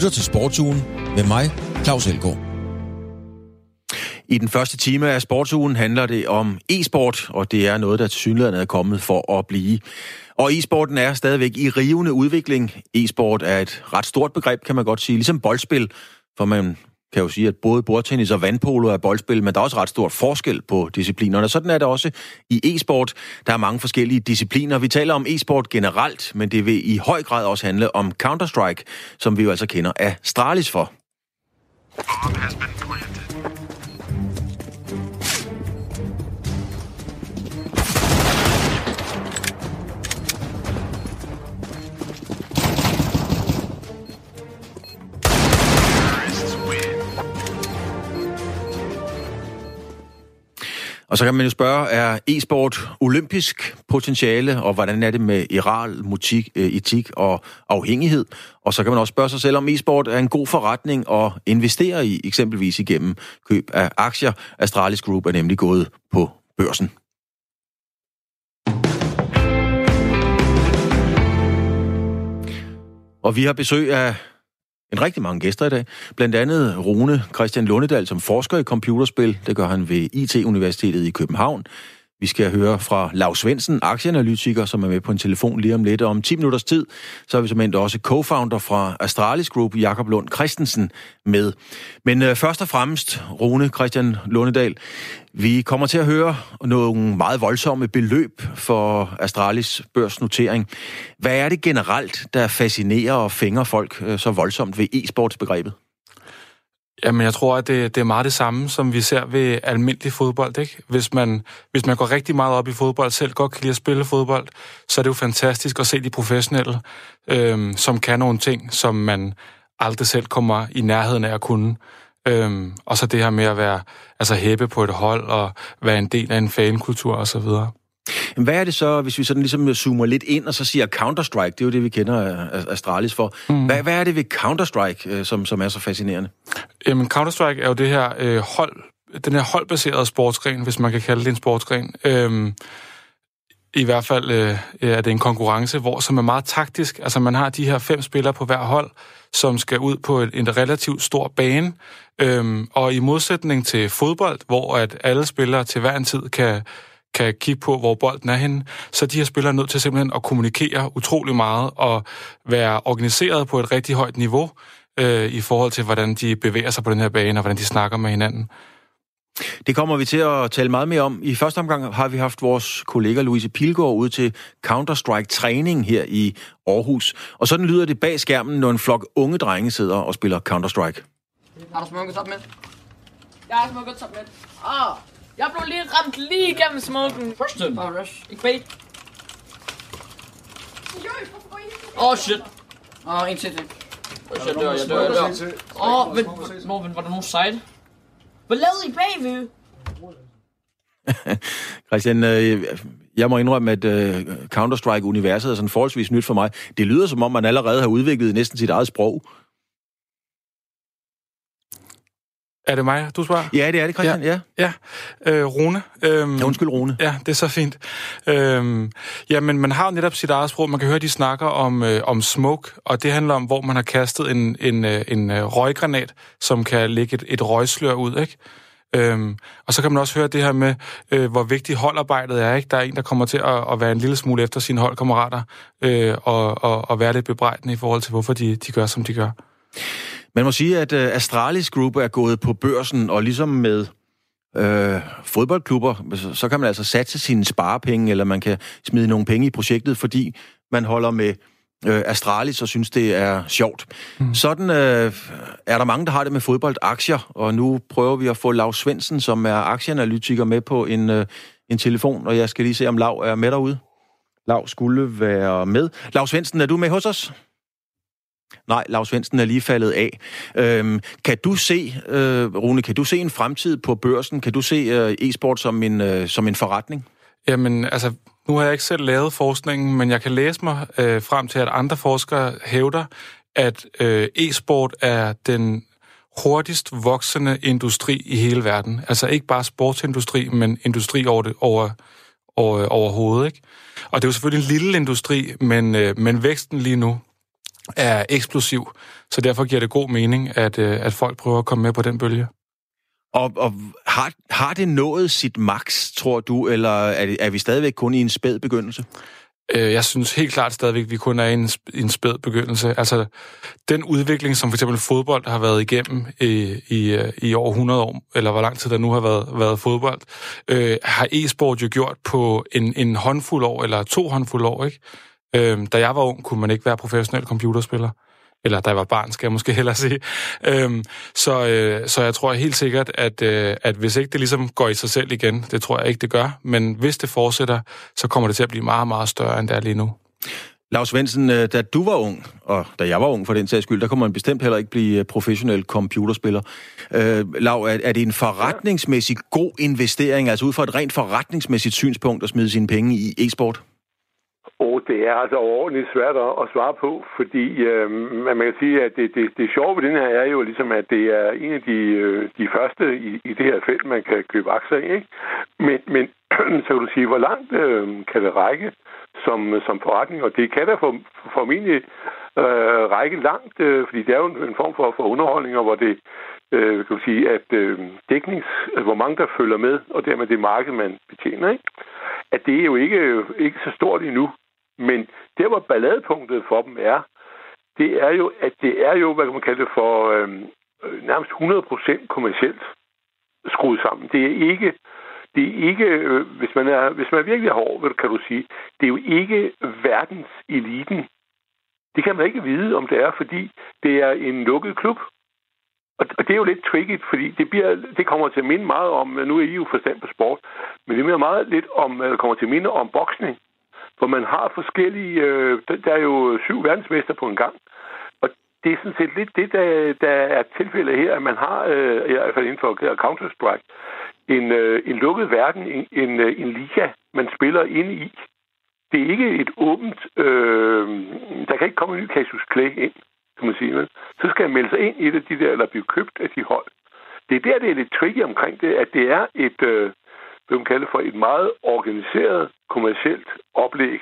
lytter til Sportsugen med mig, Claus Elgaard. I den første time af sportsugen handler det om e-sport, og det er noget, der til synligheden er kommet for at blive. Og e-sporten er stadigvæk i rivende udvikling. E-sport er et ret stort begreb, kan man godt sige, ligesom boldspil, for man kan jo sige, at både bordtennis og vandpolo er boldspil, men der er også ret stor forskel på disciplinerne. Sådan er det også i e-sport. Der er mange forskellige discipliner. Vi taler om e-sport generelt, men det vil i høj grad også handle om Counter-Strike, som vi jo altså kender af Stralis for. Og så kan man jo spørge, er e-sport olympisk potentiale, og hvordan er det med iral, mutik, øh, etik og afhængighed? Og så kan man også spørge sig selv, om e-sport er en god forretning at investere i, eksempelvis igennem køb af aktier. Astralis Group er nemlig gået på børsen. Og vi har besøg af en rigtig mange gæster i dag. Blandt andet Rune Christian Lundedal, som forsker i computerspil. Det gør han ved IT-universitetet i København. Vi skal høre fra Lav Svendsen, aktieanalytiker, som er med på en telefon lige om lidt. Og om 10 minutters tid, så er vi som også co-founder fra Astralis Group, Jakob Lund Christensen, med. Men øh, først og fremmest, Rune Christian Lundedal, vi kommer til at høre nogle meget voldsomme beløb for Astralis børsnotering. Hvad er det generelt, der fascinerer og fænger folk øh, så voldsomt ved e-sportsbegrebet? Jamen, jeg tror, at det, det er meget det samme, som vi ser ved almindelig fodbold. Ikke? Hvis, man, hvis man går rigtig meget op i fodbold, selv godt kan lide at spille fodbold, så er det jo fantastisk at se de professionelle, øhm, som kan nogle ting, som man aldrig selv kommer i nærheden af at kunne. Øhm, og så det her med at være altså hæppe på et hold og være en del af en fankultur osv. Hvad er det så, hvis vi sådan ligesom zoomer lidt ind og så siger Counter-Strike, det er jo det, vi kender Astralis for. Mm. Hvad, hvad er det ved Counter-Strike, øh, som, som er så fascinerende? Jamen, Counter-Strike er jo det her øh, hold, den her holdbaserede sportsgren, hvis man kan kalde det en sportsgren. Øhm, i hvert fald øh, øh er det en konkurrence, hvor som er meget taktisk. Altså man har de her fem spillere på hver hold, som skal ud på en, en relativt stor bane. Øhm, og i modsætning til fodbold, hvor at alle spillere til hver en tid kan kan kigge på, hvor bolden er henne, så de her spillere er nødt til simpelthen at kommunikere utrolig meget og være organiseret på et rigtig højt niveau øh, i forhold til, hvordan de bevæger sig på den her bane og hvordan de snakker med hinanden. Det kommer vi til at tale meget mere om. I første omgang har vi haft vores kollega Louise Pilgaard ud til Counter-Strike-træning her i Aarhus. Og sådan lyder det bag skærmen, når en flok unge drenge sidder og spiller Counter-Strike. Har du smukket top med? Jeg har smukket top med. Ah, jeg blev lige ramt lige igennem smoken. Den. Bare rush. Ikke bait. Åh, oh, shit. Åh, oh, en til. Oh, shit, jeg dør, jeg dør, jeg dør. Åh, oh, men, Morven, var der nogen side? Hvor lavede I bagved? Christian, øh, jeg må indrømme, at øh, Counter-Strike-universet er sådan forholdsvis nyt for mig. Det lyder som om, man allerede har udviklet næsten sit eget sprog. Er det mig, du spørger? Ja, det er det, Christian, ja. Ja, ja. Øh, Rune. Øhm, ja, undskyld, Rune. Ja, det er så fint. Øhm, ja, men man har jo netop sit eget sprog. Man kan høre, de snakker om, øh, om smoke, og det handler om, hvor man har kastet en, en, øh, en øh, røggranat, som kan lægge et, et røgslør ud, ikke? Øhm, og så kan man også høre det her med, øh, hvor vigtigt holdarbejdet er. Ikke? Der er en, der kommer til at, at være en lille smule efter sine holdkammerater, øh, og, og, og være lidt bebrejdende i forhold til, hvorfor de, de gør, som de gør. Man må sige, at uh, Astralis Group er gået på børsen, og ligesom med øh, fodboldklubber, så, så kan man altså satse sine sparepenge, eller man kan smide nogle penge i projektet, fordi man holder med øh, Astralis og synes, det er sjovt. Mm. Sådan øh, er der mange, der har det med fodboldaktier, og nu prøver vi at få Lav Svendsen, som er aktieanalytiker, med på en, øh, en telefon, og jeg skal lige se, om Lav er med derude. Lav skulle være med. Lav Svendsen, er du med hos os? Nej, Lars Svendsen er lige faldet af. Øhm, kan du se, øh, Rune, kan du se en fremtid på børsen? Kan du se øh, e-sport som en, øh, som en forretning? Jamen, altså, nu har jeg ikke selv lavet forskningen, men jeg kan læse mig øh, frem til, at andre forskere hævder, at øh, e-sport er den hurtigst voksende industri i hele verden. Altså ikke bare sportsindustri, men industri over, det, over, over, overhovedet. Ikke? Og det er jo selvfølgelig en lille industri, men, øh, men væksten lige nu er eksplosiv. Så derfor giver det god mening, at, øh, at folk prøver at komme med på den bølge. Og, og har, har det nået sit max, tror du, eller er, det, er vi stadigvæk kun i en spæd begyndelse? Øh, jeg synes helt klart stadigvæk, at vi kun er i en, en spæd begyndelse. Altså, den udvikling, som for eksempel fodbold har været igennem i, i, i over 100 år, eller hvor lang tid der nu har været, været fodbold, øh, har e-sport jo gjort på en, en håndfuld år, eller to håndfuld år, ikke? Øh, da jeg var ung, kunne man ikke være professionel computerspiller eller da jeg var barn, skal jeg måske hellere sige. Øhm, så, øh, så jeg tror helt sikkert, at, øh, at hvis ikke det ligesom går i sig selv igen, det tror jeg ikke, det gør, men hvis det fortsætter, så kommer det til at blive meget, meget større, end det er lige nu. Lars Svendsen, øh, da du var ung, og da jeg var ung for den sags skyld, der kunne man bestemt heller ikke blive øh, professionel computerspiller. Øh, Lav, er, er det en forretningsmæssig god investering, altså ud fra et rent forretningsmæssigt synspunkt, at smide sine penge i e-sport? Og det er altså overordentligt svært at, svare på, fordi øh, man kan sige, at det, det, det sjove ved den her er jo ligesom, at det er en af de, øh, de første i, i det her felt, man kan købe aktier i. Ikke? Men, men så kan du sige, hvor langt øh, kan det række som, som forretning? Og det kan da for, formentlig øh, række langt, øh, fordi det er jo en, en form for, for underholdning, hvor det øh, kan du sige, at øh, dæknings, altså, hvor mange der følger med, og dermed det marked, man betjener, ikke? at det er jo ikke, ikke så stort endnu. Men der, hvor balladepunktet for dem er, det er jo, at det er jo, hvad kan man kalde det for, øhm, øh, nærmest 100% kommercielt skruet sammen. Det er ikke, det er ikke øh, hvis, man er, hvis man er virkelig hård, kan du sige, det er jo ikke verdens eliten. Det kan man ikke vide, om det er, fordi det er en lukket klub. Og, og det er jo lidt tricky, fordi det, bliver, det kommer til at minde meget om, nu er I jo forstand på sport, men det minder meget lidt om, øh, kommer til at minde om boksning hvor man har forskellige... Øh, der er jo syv verdensmester på en gang. Og det er sådan set lidt det, der, der er tilfældet her, at man har, øh, i hvert fald inden for Counter-Strike, en, øh, en lukket verden, en, en, øh, en liga, man spiller ind i. Det er ikke et åbent... Øh, der kan ikke komme en ny Casus Clay ind, kan man sige. Men så skal man melde sig ind i det, de der, eller blive købt af de hold. Det er der, det er lidt tricky omkring det, at det er et... Øh, hvad man kalder for et meget organiseret kommercielt oplæg,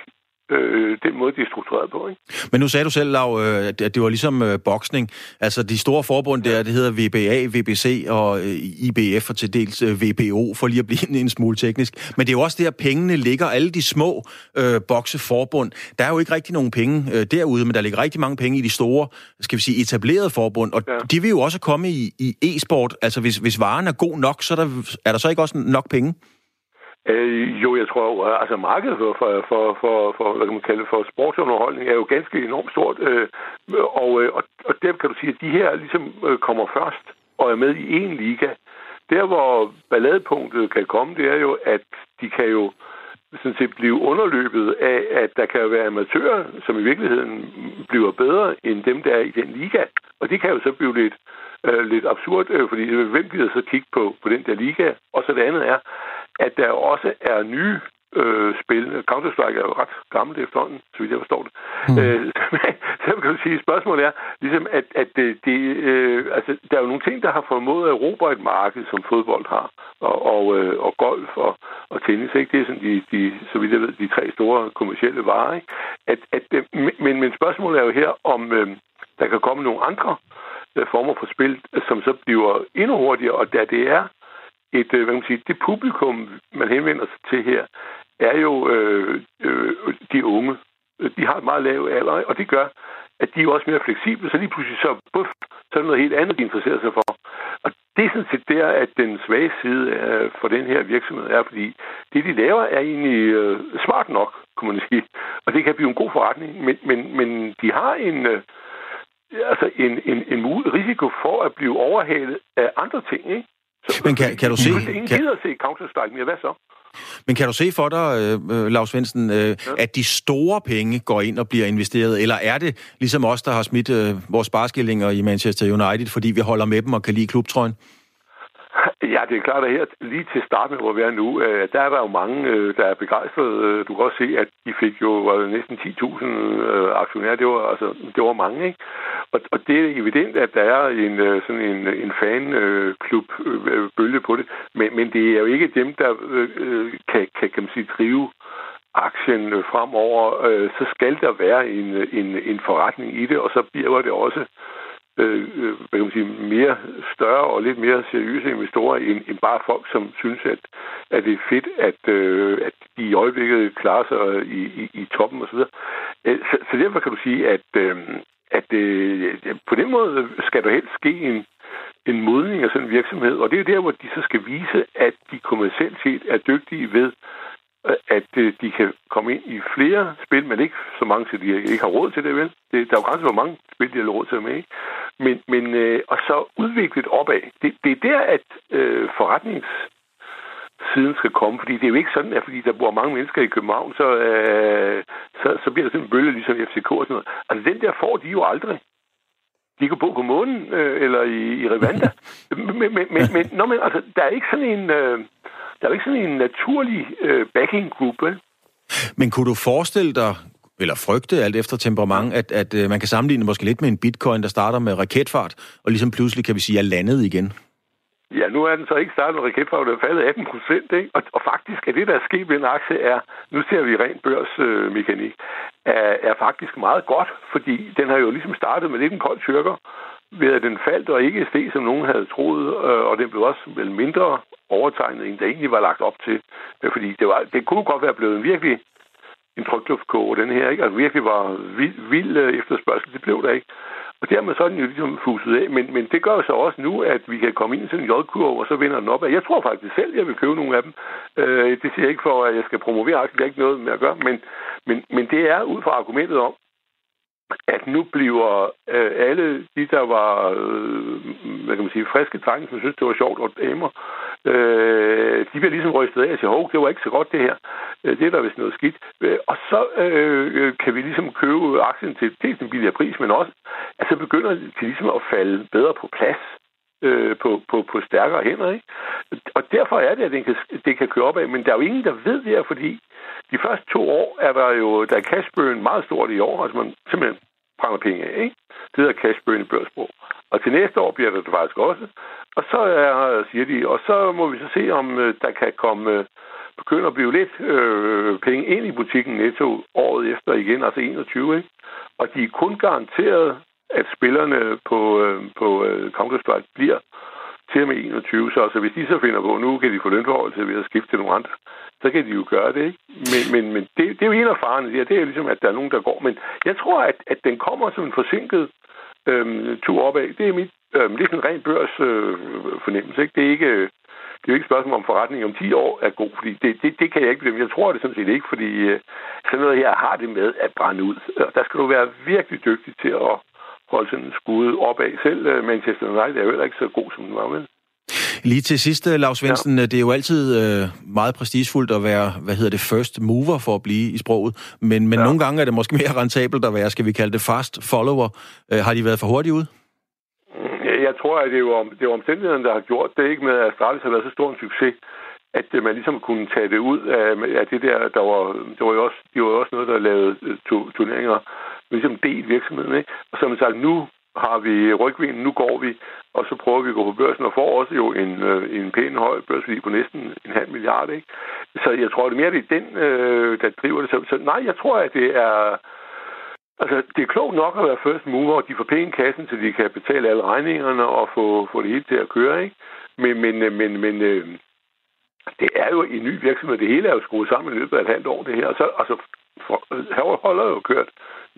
øh, den måde, de er struktureret på. Ikke? Men nu sagde du selv, Lav, øh, at det var ligesom øh, boksning. Altså, de store forbund der, det hedder VBA, VBC og øh, IBF og til dels øh, VBO, for lige at blive en, en smule teknisk. Men det er jo også der, pengene ligger. Alle de små øh, bokseforbund, der er jo ikke rigtig nogen penge øh, derude, men der ligger rigtig mange penge i de store, skal vi sige, etablerede forbund, og ja. de vil jo også komme i, i e-sport. Altså, hvis, hvis varen er god nok, så er der, er der så ikke også nok penge? Øh, jo, jeg tror, øh, altså markedet for, for, for, for, for hvad kan man kalde for sportsunderholdning er jo ganske enormt stort. Øh, og, øh, og, og dem kan du sige, at de her ligesom øh, kommer først og er med i en liga. Der, hvor balladepunktet kan komme, det er jo, at de kan jo sådan set blive underløbet af, at der kan være amatører, som i virkeligheden bliver bedre end dem, der er i den liga. Og det kan jo så blive lidt, øh, lidt absurd, øh, fordi hvem gider så kigge på, på den der liga? Og så det andet er, at der også er nye øh, spil. Counter-Strike er jo ret gammelt efterhånden, så vidt jeg forstår det. Mm. Øh, så kan du sige, spørgsmålet er, ligesom, at, at det, det, øh, altså, der er jo nogle ting, der har formået at erobre et marked, som fodbold har, og, og, øh, og golf og, og tennis. Ikke? Det er sådan de, de, så vidt jeg ved, de tre store kommersielle varer. Ikke? At, at, øh, men, men spørgsmålet er jo her, om øh, der kan komme nogle andre øh, former for spil, som så bliver endnu hurtigere, og da det er et, øh, hvad kan man sige, det publikum, man henvender sig til her, er jo øh, øh, de unge. De har et meget lav alder, og det gør, at de er også mere fleksible, så lige pludselig så, buff, så er det noget helt andet, de interesserer sig for. Og det er sådan set der, at den svage side øh, for den her virksomhed er, fordi det, de laver, er egentlig øh, smart nok, kunne man sige. Og det kan blive en god forretning, men, men, men de har en, øh, altså en, en, en risiko for at blive overhalet af andre ting, ikke? Men kan, kan du se... Ingen kan... gider se Counter-Strike mere, hvad så? Men kan du se for dig, øh, øh Lars Svendsen, øh, ja. at de store penge går ind og bliver investeret, eller er det ligesom os, der har smidt øh, vores spareskillinger i Manchester United, fordi vi holder med dem og kan lide klubtrøjen? Ja, det er klart, at her lige til starten, hvor vi er nu, øh, der er der jo mange, øh, der er begejstrede. Øh, du kan også se, at de fik jo næsten 10.000 aktionærer. Det var, altså, det var mange, ikke? Og, og det er evident, at der er en, sådan en, en fanklub-bølge på det. Men, men det er jo ikke dem, der kan, kan, kan man sige, drive aktien fremover, så skal der være en, en, en forretning i det, og så bliver det også øh, Øh, øh, hvad kan man sige, mere større og lidt mere seriøse investorer end, end bare folk, som synes, at, at det er fedt, at, øh, at de i øjeblikket klarer sig i, i, i toppen osv. Øh, så, så derfor kan du sige, at, øh, at øh, på den måde skal der helst ske en, en modning af sådan en virksomhed, og det er der, hvor de så skal vise, at de kommercielt set er dygtige ved øh, at øh, de kan komme ind i flere spil, men ikke så mange, så de ikke har råd til det, vel? Det, der er jo grænser, hvor mange spil, de har råd til at med. Men, men øh, og så udviklet opad. Det, det er der, at øh, forretnings siden skal komme, fordi det er jo ikke sådan, at fordi der bor mange mennesker i København, så, øh, så, så bliver der sådan en bølge ligesom FCK og sådan noget. Altså, den der får de jo aldrig. De kan bo på månen, øh, eller i, i Rwanda. men, men, men, men, nå, men altså, der er ikke sådan en... Øh, der er ikke sådan en naturlig øh, backing group, vel? Men kunne du forestille dig, eller frygte alt efter temperament, at, at øh, man kan sammenligne måske lidt med en bitcoin, der starter med raketfart, og ligesom pludselig kan vi sige, er landet igen? Ja, nu er den så ikke startet med raketfart, den er faldet 18 procent, ikke? Og, og faktisk er det, der er sket ved en aktie, er, nu ser vi rent børsmekanik, øh, er, er faktisk meget godt, fordi den har jo ligesom startet med lidt en kold tyrker, ved at den faldt og ikke steg, som nogen havde troet, øh, og den blev også vel mindre overtegnet, end der egentlig var lagt op til. Fordi det, var, det kunne godt være blevet en virkelig en trykluftkoge, den her, ikke? Altså virkelig var vild, vild øh, efterspørgsel, det blev der ikke. Og dermed så er den jo ligesom fuset af, men, men det gør så også nu, at vi kan komme ind i sådan en J-kurve, og så vinder den op. Jeg tror faktisk selv, at jeg vil købe nogle af dem. Øh, det siger jeg ikke for, at jeg skal promovere aktien, det er ikke noget med at gøre, men, men, men det er ud fra argumentet om, at nu bliver øh, alle de, der var øh, hvad kan man sige, friske drenge, som synes, det var sjovt og damer, øh, de bliver ligesom rystet af og siger, hov, det var ikke så godt det her. Øh, det er da vist noget skidt. Øh, og så øh, øh, kan vi ligesom købe aktien til dels en billigere pris, men også, at så begynder det ligesom at falde bedre på plads øh, på, på, på stærkere hænder. Ikke? Og derfor er det, at det kan, det kan køre opad. Men der er jo ingen, der ved det her, fordi de første to år er der jo, der er cashburn meget stort i år. Altså man simpelthen brænder penge af. Ikke? Det hedder cashburn i børsbrug. Og til næste år bliver det faktisk også. Og så er, siger de, og så må vi så se, om øh, der kan komme øh, begynder at blive lidt øh, penge ind i butikken netto året efter igen, altså 21, ikke? Og de er kun garanteret, at spillerne på, øh, på øh, Counter-Strike bliver til med 21. Så altså, hvis de så finder på, nu kan de få lønforhold ved at skifte til nogle andre, så kan de jo gøre det. Ikke? Men, men, men det, det er jo en af farerne. Det er, jo ligesom, at der er nogen, der går. Men jeg tror, at, at den kommer som en forsinket øhm, tur opad. Det er mit øhm, det er en ren børs øh, fornemmelse. Ikke? Det er ikke... det er jo ikke et spørgsmål om forretning om 10 år er god, fordi det, det, det kan jeg ikke bedømme. Jeg tror det sådan set ikke, fordi øh, sådan noget her har det med at brænde ud. Der skal du være virkelig dygtig til at holde sådan en skud opad. Selv øh, Manchester United er jo heller ikke så god, som den var med. Lige til sidst, øh, Lars Svendsen, ja. det er jo altid øh, meget prestigefuldt at være, hvad hedder det, first mover for at blive i sproget, men, men ja. nogle gange er det måske mere rentabelt at være, skal vi kalde det fast follower. Øh, har de været for hurtigt ude? Jeg tror, at det er jo, det er omstændighederne, der har gjort det, ikke med at Astralis har været så stor en succes, at øh, man ligesom kunne tage det ud af, af det der, der var, det var jo også, det var jo også noget, der lavede turneringer, ligesom delt virksomheden, ikke? Og som sagt, nu har vi rygvind, nu går vi, og så prøver vi at gå på børsen og får også jo en, øh, en pæn høj børsværdi på næsten en halv milliard. Ikke? Så jeg tror, det er mere det er den, øh, der driver det. Så, så nej, jeg tror, at det er... Altså, det er klogt nok at være first mover, og de får penge i kassen, så de kan betale alle regningerne og få, få det hele til at køre, ikke? Men, men, øh, men, men øh, det er jo en ny virksomhed. Det hele er jo skruet sammen i løbet af et halvt år, det her. Og så, altså, for, øh, holder jo kørt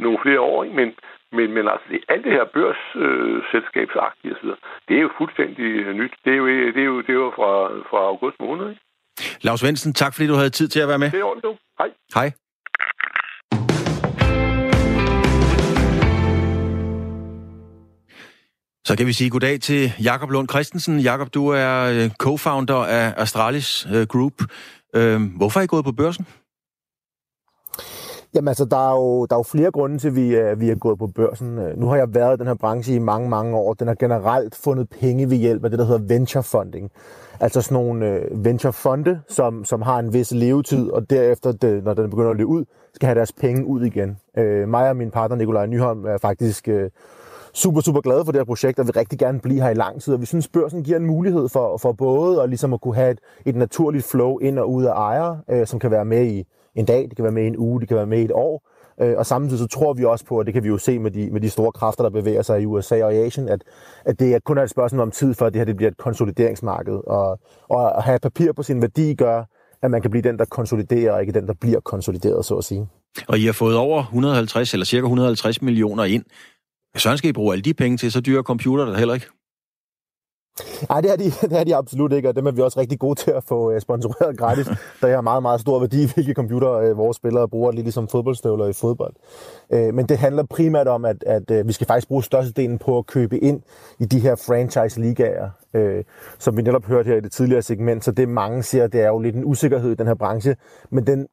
nogle flere år, ikke? men men, men altså, alt det her børsselskabsagtige øh, osv., det er jo fuldstændig øh, nyt. Det er jo, det er jo, det er jo fra, fra august måned. Ikke? Lars Vensen, tak fordi du havde tid til at være med. Det er ordentligt. Hej. Hej. Så kan vi sige goddag til Jakob Lund Christensen. Jakob, du er øh, co-founder af Astralis Group. Hvorfor er I gået på børsen? Jamen altså, der er, jo, der er jo flere grunde til, at vi, øh, vi er gået på børsen. Øh, nu har jeg været i den her branche i mange, mange år. Den har generelt fundet penge ved hjælp af det, der hedder venture funding. Altså sådan nogle øh, venture venturefonde, som, som har en vis levetid, og derefter, det, når den begynder at løbe ud, skal have deres penge ud igen. Øh, mig og min partner Nikolaj Nyholm er faktisk øh, super, super glade for det her projekt, og vil rigtig gerne blive her i lang tid. Og vi synes, børsen giver en mulighed for, for både at, ligesom at kunne have et, et naturligt flow ind og ud af ejere, øh, som kan være med i en dag, det kan være med en uge, det kan være med et år. Øh, og samtidig så tror vi også på, og det kan vi jo se med de, med de store kræfter, der bevæger sig i USA og i Asien, at, at det er kun er et spørgsmål om tid, for at det her det bliver et konsolideringsmarked. Og, og at have papir på sin værdi gør, at man kan blive den, der konsoliderer, og ikke den, der bliver konsolideret, så at sige. Og I har fået over 150 eller cirka 150 millioner ind. Sådan skal I bruge alle de penge til, så dyre computer der heller ikke. Nej, det er, de, det er de absolut ikke, og dem er vi også rigtig gode til at få øh, sponsoreret gratis. Der er meget, meget stor værdi, hvilke computer øh, vores spillere bruger, lige ligesom fodboldstøvler i fodbold. Øh, men det handler primært om, at, at vi skal faktisk bruge størstedelen på at købe ind i de her franchise-ligaer, som vi netop hørte her i det tidligere segment. Så det mange siger, det er jo lidt en usikkerhed i den her branche. Men den,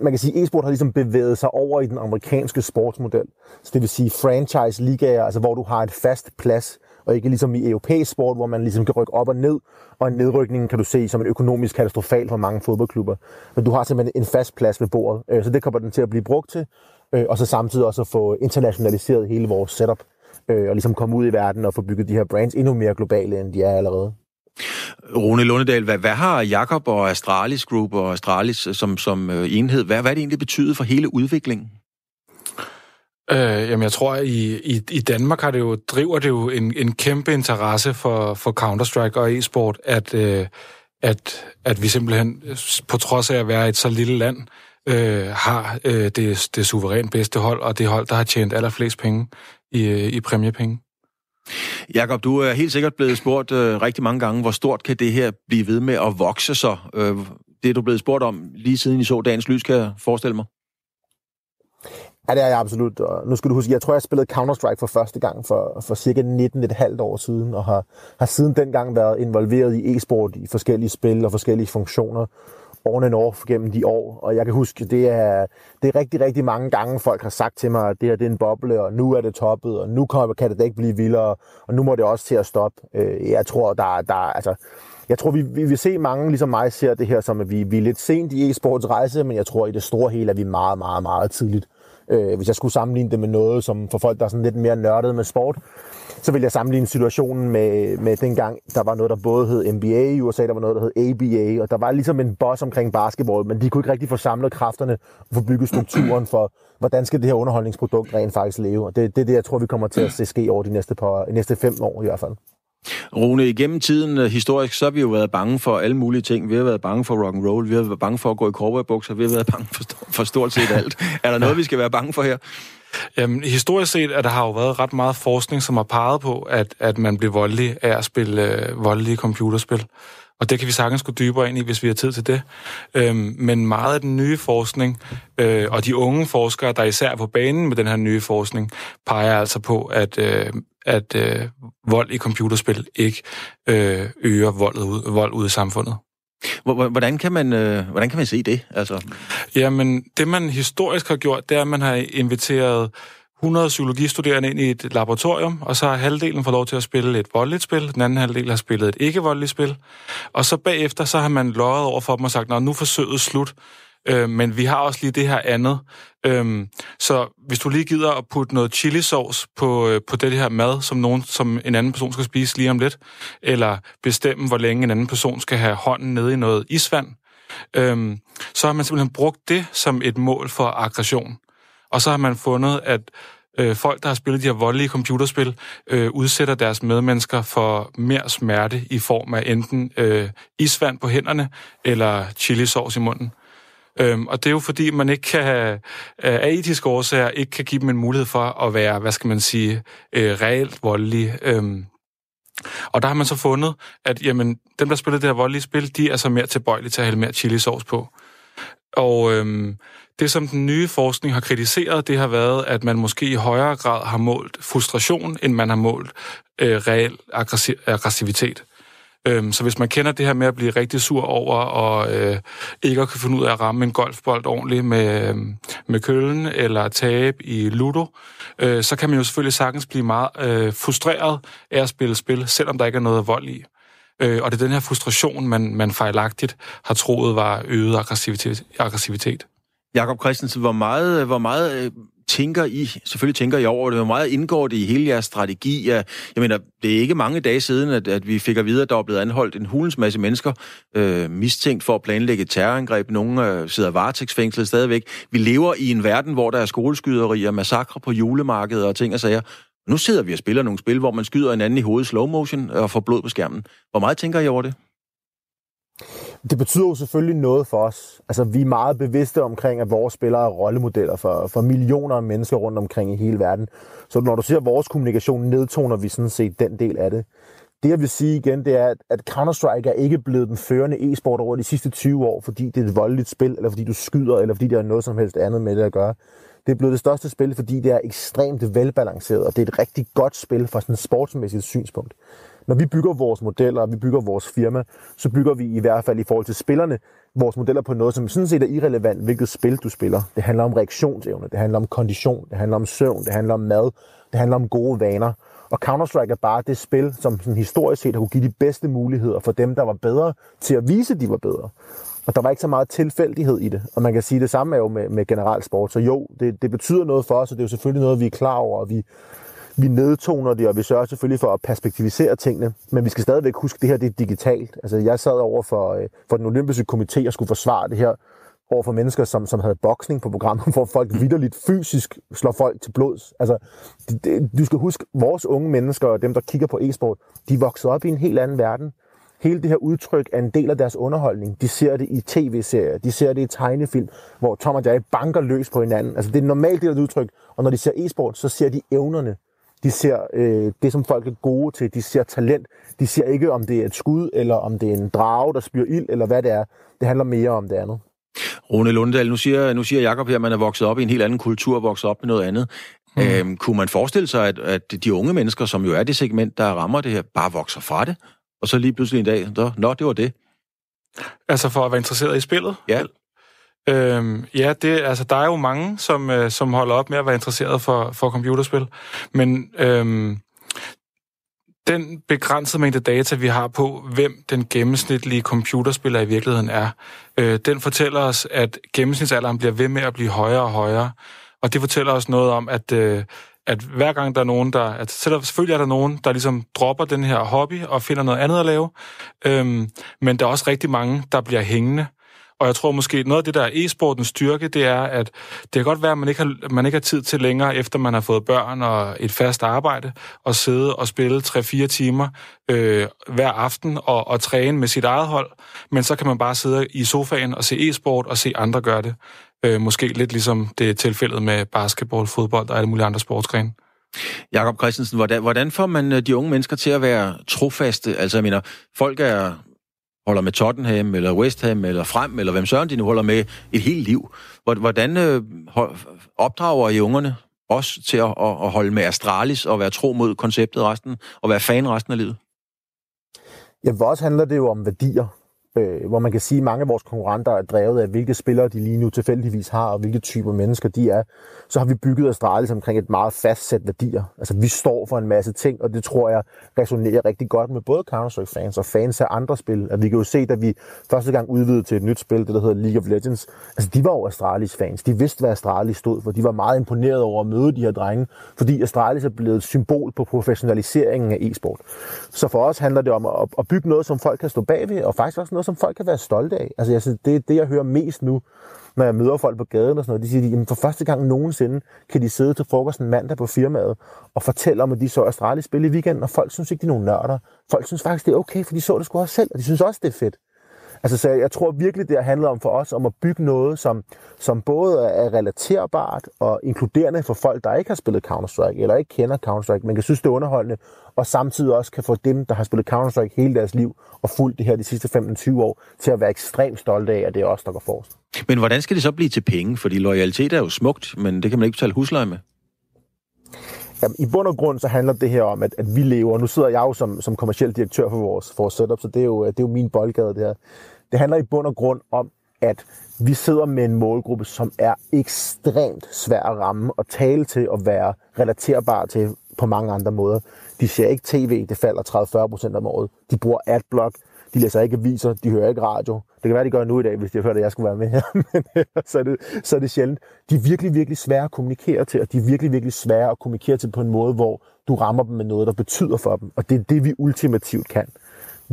man kan sige, e-sport har ligesom bevæget sig over i den amerikanske sportsmodel. Så det vil sige franchise-ligaer, altså hvor du har et fast plads og ikke ligesom i europæisk sport, hvor man ligesom kan rykke op og ned, og en nedrykning kan du se som en økonomisk katastrofal for mange fodboldklubber. Men du har simpelthen en fast plads ved bordet, øh, så det kommer den til at blive brugt til, øh, og så samtidig også at få internationaliseret hele vores setup, øh, og ligesom komme ud i verden og få bygget de her brands endnu mere globale, end de er allerede. Rune Lundedal, hvad, hvad har Jakob og Astralis Group og Astralis som, som øh, enhed, hvad, hvad er det egentlig betydet for hele udviklingen? Øh, jamen, jeg tror, at i, i, i Danmark har det jo, driver det jo en, en kæmpe interesse for, for Counter-Strike og e-sport, at, øh, at, at vi simpelthen, på trods af at være et så lille land, øh, har øh, det, det suverænt bedste hold, og det hold, der har tjent allerflest penge i, øh, i præmiepenge. Jakob, du er helt sikkert blevet spurgt øh, rigtig mange gange, hvor stort kan det her blive ved med at vokse sig? Øh, det er du blevet spurgt om lige siden I så dagens lys, kan jeg forestille mig. Ja, det er jeg absolut. Og nu skal du huske, jeg tror, jeg spillede Counter-Strike for første gang for, for cirka 19,5 år siden, og har, har siden dengang været involveret i e-sport i forskellige spil og forskellige funktioner on and off gennem de år. Og jeg kan huske, det er, det er rigtig, rigtig mange gange, folk har sagt til mig, at det her det er en boble, og nu er det toppet, og nu kan det ikke blive vildere, og nu må det også til at stoppe. Øh, jeg tror, der, der altså, jeg tror, vi, vi vil se mange, ligesom mig, ser det her som, at vi, vi er lidt sent i e-sports rejse, men jeg tror, i det store hele er vi meget, meget, meget tidligt. Øh, hvis jeg skulle sammenligne det med noget, som for folk, der er sådan lidt mere nørdet med sport, så vil jeg sammenligne situationen med, med dengang, der var noget, der både hed NBA i USA, der var noget, der hed ABA, og der var ligesom en boss omkring basketball, men de kunne ikke rigtig få samlet kræfterne og få bygget strukturen for, hvordan skal det her underholdningsprodukt rent faktisk leve. Og det, det er det, jeg tror, vi kommer til at se ske over de næste, par, de næste fem år i hvert fald. Rune, igennem tiden uh, historisk, så har vi jo været bange for alle mulige ting. Vi har været bange for rock and roll, vi har været bange for at gå i cowboybukser, vi har været bange for, for stort set alt. er der noget, vi skal være bange for her? Jamen, historisk set at der har jo været ret meget forskning, som har peget på, at, at man bliver voldelig af at spille øh, voldelige computerspil. Og det kan vi sagtens gå dybere ind i, hvis vi har tid til det. Øhm, men meget af den nye forskning, øh, og de unge forskere, der især er på banen med den her nye forskning, peger altså på, at, øh, at øh, vold i computerspil ikke øh, øger vold ud, vold ud i samfundet. Hvordan kan man, øh, hvordan kan man se det? Altså... Jamen, det man historisk har gjort, det er, at man har inviteret 100 psykologistuderende ind i et laboratorium, og så har halvdelen fået lov til at spille et voldeligt spil, den anden halvdel har spillet et ikke-voldeligt spil, og så bagefter så har man løjet over for dem og sagt, Nå, nu er forsøget slut, øh, men vi har også lige det her andet. Øh, så hvis du lige gider at putte noget chilisauce på, øh, på det her mad, som, nogen, som en anden person skal spise lige om lidt, eller bestemme, hvor længe en anden person skal have hånden nede i noget isvand, øh, så har man simpelthen brugt det som et mål for aggression. Og så har man fundet, at øh, folk, der har spillet de her voldelige computerspil, øh, udsætter deres medmennesker for mere smerte i form af enten øh, isvand på hænderne eller chilisauce i munden. Øhm, og det er jo fordi, man ikke kan, af etiske årsager, ikke kan give dem en mulighed for at være, hvad skal man sige, øh, reelt voldelige. Øhm, og der har man så fundet, at jamen, dem, der spiller det her voldelige spil, de er så mere tilbøjelige til at hælde mere chilisauce på. Og øhm, det, som den nye forskning har kritiseret, det har været, at man måske i højere grad har målt frustration, end man har målt øh, reel aggressivitet. Øhm, så hvis man kender det her med at blive rigtig sur over og øh, ikke at kunne finde ud af at ramme en golfbold ordentligt med, øh, med køllen eller tabe i ludo, øh, så kan man jo selvfølgelig sagtens blive meget øh, frustreret af at spille spil, selvom der ikke er noget vold i. Øh, og det er den her frustration, man, man fejlagtigt har troet var øget aggressivitet. aggressivitet. Jakob Christensen, hvor meget, hvor meget øh, tænker I, selvfølgelig tænker I over det, hvor meget indgår det i hele jeres strategi? Jeg, jeg mener, det er ikke mange dage siden, at, at vi fik at vide, at der er blevet anholdt en hulens masse mennesker, øh, mistænkt for at planlægge et terrorangreb. Nogle øh, sidder varetægtsfængslet stadigvæk. Vi lever i en verden, hvor der er skoleskyderier, massakre på julemarkedet og ting og sager. Nu sidder vi og spiller nogle spil, hvor man skyder en anden i hovedet slow motion og får blod på skærmen. Hvor meget tænker I over det? Det betyder jo selvfølgelig noget for os. Altså, vi er meget bevidste omkring, at vores spillere er rollemodeller for, for millioner af mennesker rundt omkring i hele verden. Så når du ser vores kommunikation, nedtoner vi sådan set den del af det. Det jeg vil sige igen, det er, at Counter-Strike er ikke blevet den førende e-sport over de sidste 20 år, fordi det er et voldeligt spil, eller fordi du skyder, eller fordi der er noget som helst andet med det at gøre. Det er blevet det største spil, fordi det er ekstremt velbalanceret, og det er et rigtig godt spil fra sådan et sportsmæssigt synspunkt. Når vi bygger vores modeller, og vi bygger vores firma, så bygger vi i hvert fald i forhold til spillerne vores modeller på noget, som sådan set er irrelevant, hvilket spil du spiller. Det handler om reaktionsevne, det handler om kondition, det handler om søvn, det handler om mad, det handler om gode vaner. Og Counter-Strike er bare det spil, som sådan historisk set har kunne give de bedste muligheder for dem, der var bedre, til at vise, at de var bedre. Og der var ikke så meget tilfældighed i det. Og man kan sige, det samme er jo med, med general sport. Så jo, det, det betyder noget for os, og det er jo selvfølgelig noget, vi er klar over, og vi, vi nedtoner det, og vi sørger selvfølgelig for at perspektivisere tingene, men vi skal stadigvæk huske, at det her det er digitalt. Altså, jeg sad over for, øh, for den olympiske komité og skulle forsvare det her over for mennesker, som, som havde boksning på programmet, hvor folk vidderligt fysisk slår folk til blods. Altså, det, det, du skal huske, vores unge mennesker og dem, der kigger på e-sport, de voksede op i en helt anden verden. Hele det her udtryk er en del af deres underholdning. De ser det i tv-serier, de ser det i tegnefilm, hvor Tom og Jerry banker løs på hinanden. Altså, det er en normal del af det udtryk, og når de ser e-sport, så ser de evnerne. De ser øh, det, som folk er gode til. De ser talent. De ser ikke, om det er et skud, eller om det er en drage, der spyr ild, eller hvad det er. Det handler mere om det andet. Rune Lunddal, nu siger, nu siger Jacob her, at man er vokset op i en helt anden kultur, vokset op med noget andet. Mm. Øhm, kunne man forestille sig, at, at de unge mennesker, som jo er det segment, der rammer det her, bare vokser fra det? Og så lige pludselig en dag, så, nå, det var det. Altså for at være interesseret i spillet? Ja. Øhm, ja, det, altså, der er jo mange, som, øh, som holder op med at være interesseret for, for computerspil. Men øhm, den begrænsede mængde data, vi har på, hvem den gennemsnitlige computerspiller i virkeligheden er, øh, den fortæller os, at gennemsnitsalderen bliver ved med at blive højere og højere. Og det fortæller os noget om, at, øh, at hver gang der er nogen, der... At selvfølgelig er der nogen, der ligesom dropper den her hobby og finder noget andet at lave. Øhm, men der er også rigtig mange, der bliver hængende. Og jeg tror måske, noget af det, der er e-sportens styrke, det er, at det kan godt være, at man ikke har, man ikke har tid til længere, efter man har fået børn og et fast arbejde, at sidde og spille 3-4 timer øh, hver aften og, og træne med sit eget hold. Men så kan man bare sidde i sofaen og se e-sport og se andre gøre det. Øh, måske lidt ligesom det er tilfældet med basketball, fodbold og alle mulige andre sportsgrene. Jakob Christensen, hvordan, hvordan får man øh, de unge mennesker til at være trofaste? Altså, jeg mener, folk er holder med Tottenham, eller West Ham, eller Frem, eller hvem søren de nu holder med et helt liv. Hvordan øh, opdrager I ungerne også til at, at holde med Astralis og være tro mod konceptet resten, og være fan resten af livet? Ja, for os handler det jo om værdier øh, hvor man kan sige, at mange af vores konkurrenter er drevet af, hvilke spillere de lige nu tilfældigvis har, og hvilke typer mennesker de er, så har vi bygget Astralis omkring et meget fastsat værdier. Altså, vi står for en masse ting, og det tror jeg resonerer rigtig godt med både Counter-Strike-fans og fans af andre spil. At vi kan jo se, da vi første gang udvidede til et nyt spil, det der hedder League of Legends, altså, de var jo Astralis-fans. De vidste, hvad Astralis stod for. De var meget imponeret over at møde de her drenge, fordi Astralis er blevet et symbol på professionaliseringen af e-sport. Så for os handler det om at, bygge noget, som folk kan stå bagved, og faktisk også noget, noget, som folk kan være stolte af. Altså, jeg synes, det er det, jeg hører mest nu, når jeg møder folk på gaden og sådan noget. De siger, at for første gang nogensinde kan de sidde til frokost en mandag på firmaet og fortælle om, at de så Astralis spil i weekenden, og folk synes ikke, de er nogle nørder. Folk synes faktisk, det er okay, for de så det sgu også selv, og de synes også, det er fedt. Altså, så jeg tror virkelig, det handler om for os om at bygge noget, som, som både er relaterbart og inkluderende for folk, der ikke har spillet Counter-Strike, eller ikke kender Counter-Strike, men kan synes, det er underholdende, og samtidig også kan få dem, der har spillet Counter-Strike hele deres liv og fulgt det her de sidste 15-20 år, til at være ekstremt stolte af, at det er os, der går forrest. Men hvordan skal det så blive til penge? Fordi loyalitet er jo smukt, men det kan man ikke betale husleje med. Jamen, I bund og grund så handler det her om, at, at vi lever, nu sidder jeg jo som, som kommersiel direktør for vores, for vores setup, så det er, jo, det er jo min boldgade det her. Det handler i bund og grund om, at vi sidder med en målgruppe, som er ekstremt svær at ramme og tale til og være relaterbar til på mange andre måder. De ser ikke tv, det falder 30-40% om året. De bruger adblock, De læser ikke aviser, de hører ikke radio. Det kan være, de gør nu i dag, hvis de har hørt, at jeg skulle være med her. Men øh, så er, det, så er det sjældent. De er virkelig, virkelig svære at kommunikere til, og de er virkelig, virkelig svære at kommunikere til på en måde, hvor du rammer dem med noget, der betyder for dem. Og det er det, vi ultimativt kan.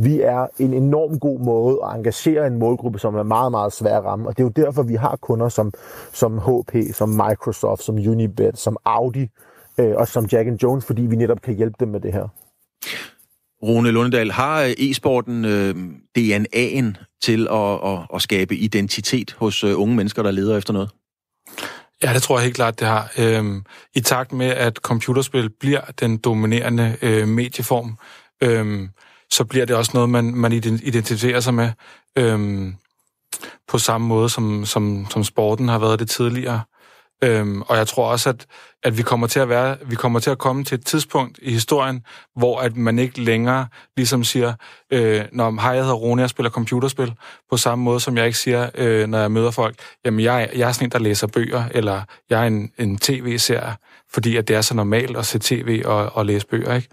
Vi er en enorm god måde at engagere en målgruppe, som er meget, meget svær at ramme. Og det er jo derfor, vi har kunder som, som HP, som Microsoft, som Unibet, som Audi øh, og som Jack Jones, fordi vi netop kan hjælpe dem med det her. Rune Lundedal, har e-sporten øh, DNA'en til at, at, at skabe identitet hos øh, unge mennesker, der leder efter noget? Ja, det tror jeg helt klart, det har. Øhm, I takt med, at computerspil bliver den dominerende øh, medieform, øhm, så bliver det også noget, man, man identificerer sig med øhm, på samme måde, som, som, som sporten har været det tidligere. Øhm, og jeg tror også, at, at vi kommer til at være, vi kommer til at komme til et tidspunkt i historien, hvor at man ikke længere ligesom siger, øh, når hej, jeg hedder Rune, jeg spiller computerspil, på samme måde som jeg ikke siger, øh, når jeg møder folk, jamen jeg, jeg er sådan en, der læser bøger, eller jeg er en, en tv-serie, fordi at det er så normalt at se tv og, og læse bøger, ikke?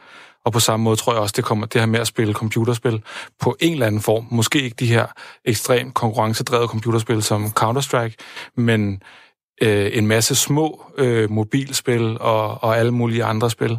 Og på samme måde tror jeg også, det kommer det her med at spille computerspil på en eller anden form. Måske ikke de her ekstremt konkurrencedrevet computerspil som Counter-Strike, men øh, en masse små øh, mobilspil og, og alle mulige andre spil.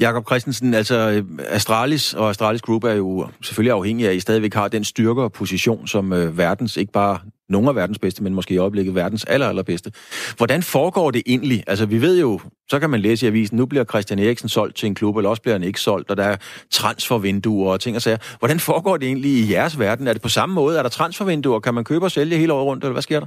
Jakob Christensen, altså øh, Astralis og Astralis Group er jo selvfølgelig afhængig af, at I stadigvæk har den styrke og position som øh, verdens, ikke bare nogle af verdens bedste, men måske i øjeblikket verdens aller, allerbedste. Hvordan foregår det egentlig? Altså vi ved jo, så kan man læse i avisen, nu bliver Christian Eriksen solgt til en klub, eller også bliver han ikke solgt, og der er transfervinduer og ting og sager. Hvordan foregår det egentlig i jeres verden? Er det på samme måde? Er der transfervinduer? Kan man købe og sælge hele året rundt, eller hvad sker der?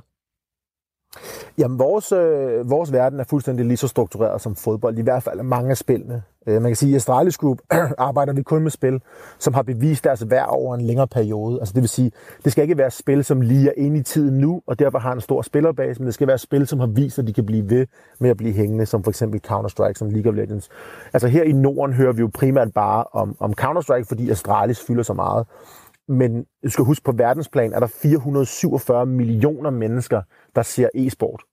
Jamen, vores, øh, vores verden er fuldstændig lige så struktureret som fodbold, i hvert fald mange af spillene. Øh, man kan sige, at i Astralis Group arbejder vi kun med spil, som har bevist deres værd over en længere periode. Altså det vil sige, det skal ikke være spil, som lige er inde i tiden nu, og derfor har en stor spillerbase, men det skal være spil, som har vist, at de kan blive ved med at blive hængende, som for eksempel Counter-Strike, som League of Legends. Altså her i Norden hører vi jo primært bare om, om Counter-Strike, fordi Astralis fylder så meget. Men du skal huske, på verdensplan er der 447 millioner mennesker, der ser e-sport.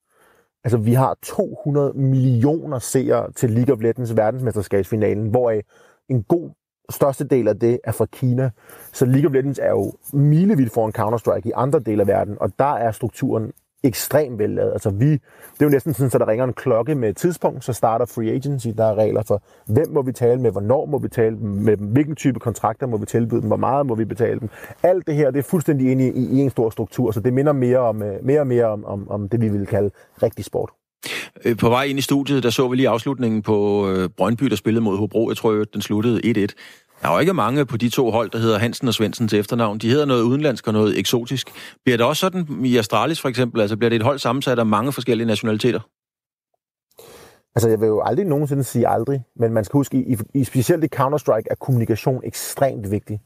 Altså, vi har 200 millioner seere til League of Legends verdensmesterskabsfinalen, hvoraf en god største del af det er fra Kina. Så League of Legends er jo milevidt foran Counter-Strike i andre dele af verden, og der er strukturen ekstremt vellavet. Altså vi, det er jo næsten sådan, at der ringer en klokke med et tidspunkt, så starter free agency. Der er regler for, hvem må vi tale med, hvornår må vi tale med dem, hvilken type kontrakter må vi tilbyde dem, hvor meget må vi betale dem. Alt det her, det er fuldstændig inde i, i en stor struktur, så det minder mere, om, øh, mere og mere om, om, om det, vi vil kalde rigtig sport. Øh, på vej ind i studiet, der så vi lige afslutningen på øh, Brøndby, der spillede mod Hobro. Jeg tror, den sluttede 1-1. Der er jo ikke mange på de to hold, der hedder Hansen og Svendsen til efternavn. De hedder noget udenlandsk og noget eksotisk. Bliver det også sådan i Astralis for eksempel? Altså bliver det et hold sammensat af mange forskellige nationaliteter? Altså, jeg vil jo aldrig nogensinde sige aldrig, men man skal huske, i, i specielt i Counter-Strike er kommunikation ekstremt vigtig.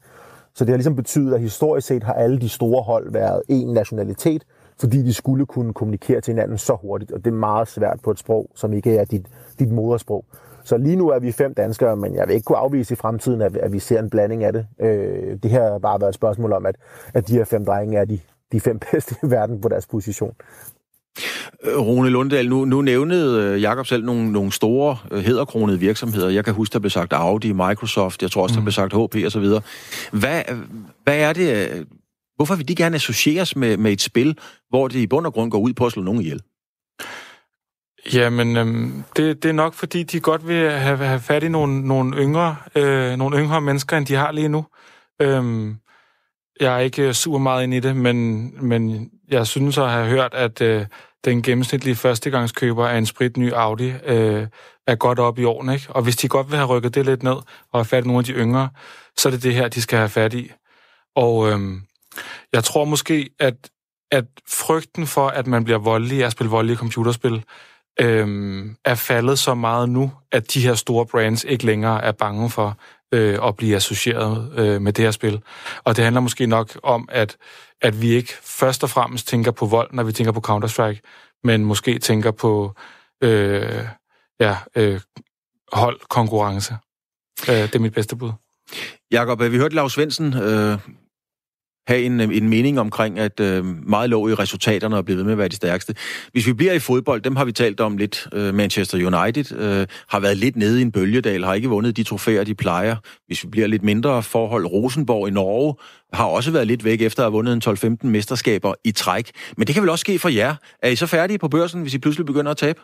Så det har ligesom betydet, at historisk set har alle de store hold været én nationalitet, fordi de skulle kunne kommunikere til hinanden så hurtigt, og det er meget svært på et sprog, som ikke er dit, dit modersprog. Så lige nu er vi fem danskere, men jeg vil ikke kunne afvise i fremtiden, at, at vi ser en blanding af det. Øh, det her har bare været et spørgsmål om, at, at de her fem drenge er de, de fem bedste i verden på deres position. Øh, Rune Lunddal, nu, nu nævnede øh, Jakob selv nogle, nogle store øh, hedderkronede virksomheder. Jeg kan huske, der blev sagt Audi, Microsoft, jeg tror også, der mm. blev sagt HP og så videre. Hvad, hvad er det, hvorfor vil de gerne associeres med, med et spil, hvor det i bund og grund går ud på at slå nogen ihjel? Jamen, øhm, det, det er nok, fordi de godt vil have, have fat i nogle, nogle, yngre, øh, nogle yngre mennesker, end de har lige nu. Øhm, jeg er ikke øh, super meget ind i det, men, men jeg synes at have hørt, at øh, den gennemsnitlige førstegangskøber af en spritny Audi øh, er godt op i årene. Ikke? Og hvis de godt vil have rykket det lidt ned og have fat i nogle af de yngre, så er det det her, de skal have fat i. Og øhm, jeg tror måske, at, at frygten for, at man bliver voldelig af at spille voldelige computerspil, øhm, er faldet så meget nu, at de her store brands ikke længere er bange for øh, at blive associeret øh, med det her spil. Og det handler måske nok om, at, at vi ikke først og fremmest tænker på vold, når vi tænker på Counter-Strike, men måske tænker på øh, ja, øh, hold konkurrence. Øh, det er mit bedste bud. Jakob, øh, vi hørte Lars Svendsen øh, have en, øh, en mening omkring, at øh, meget lå i resultaterne og blive ved med at være de stærkeste. Hvis vi bliver i fodbold, dem har vi talt om lidt. Øh, Manchester United øh, har været lidt nede i en bølgedal, har ikke vundet de trofæer, de plejer. Hvis vi bliver lidt mindre forhold, Rosenborg i Norge har også været lidt væk efter at have vundet en 12-15 mesterskaber i træk. Men det kan vel også ske for jer. Er I så færdige på børsen, hvis I pludselig begynder at tabe?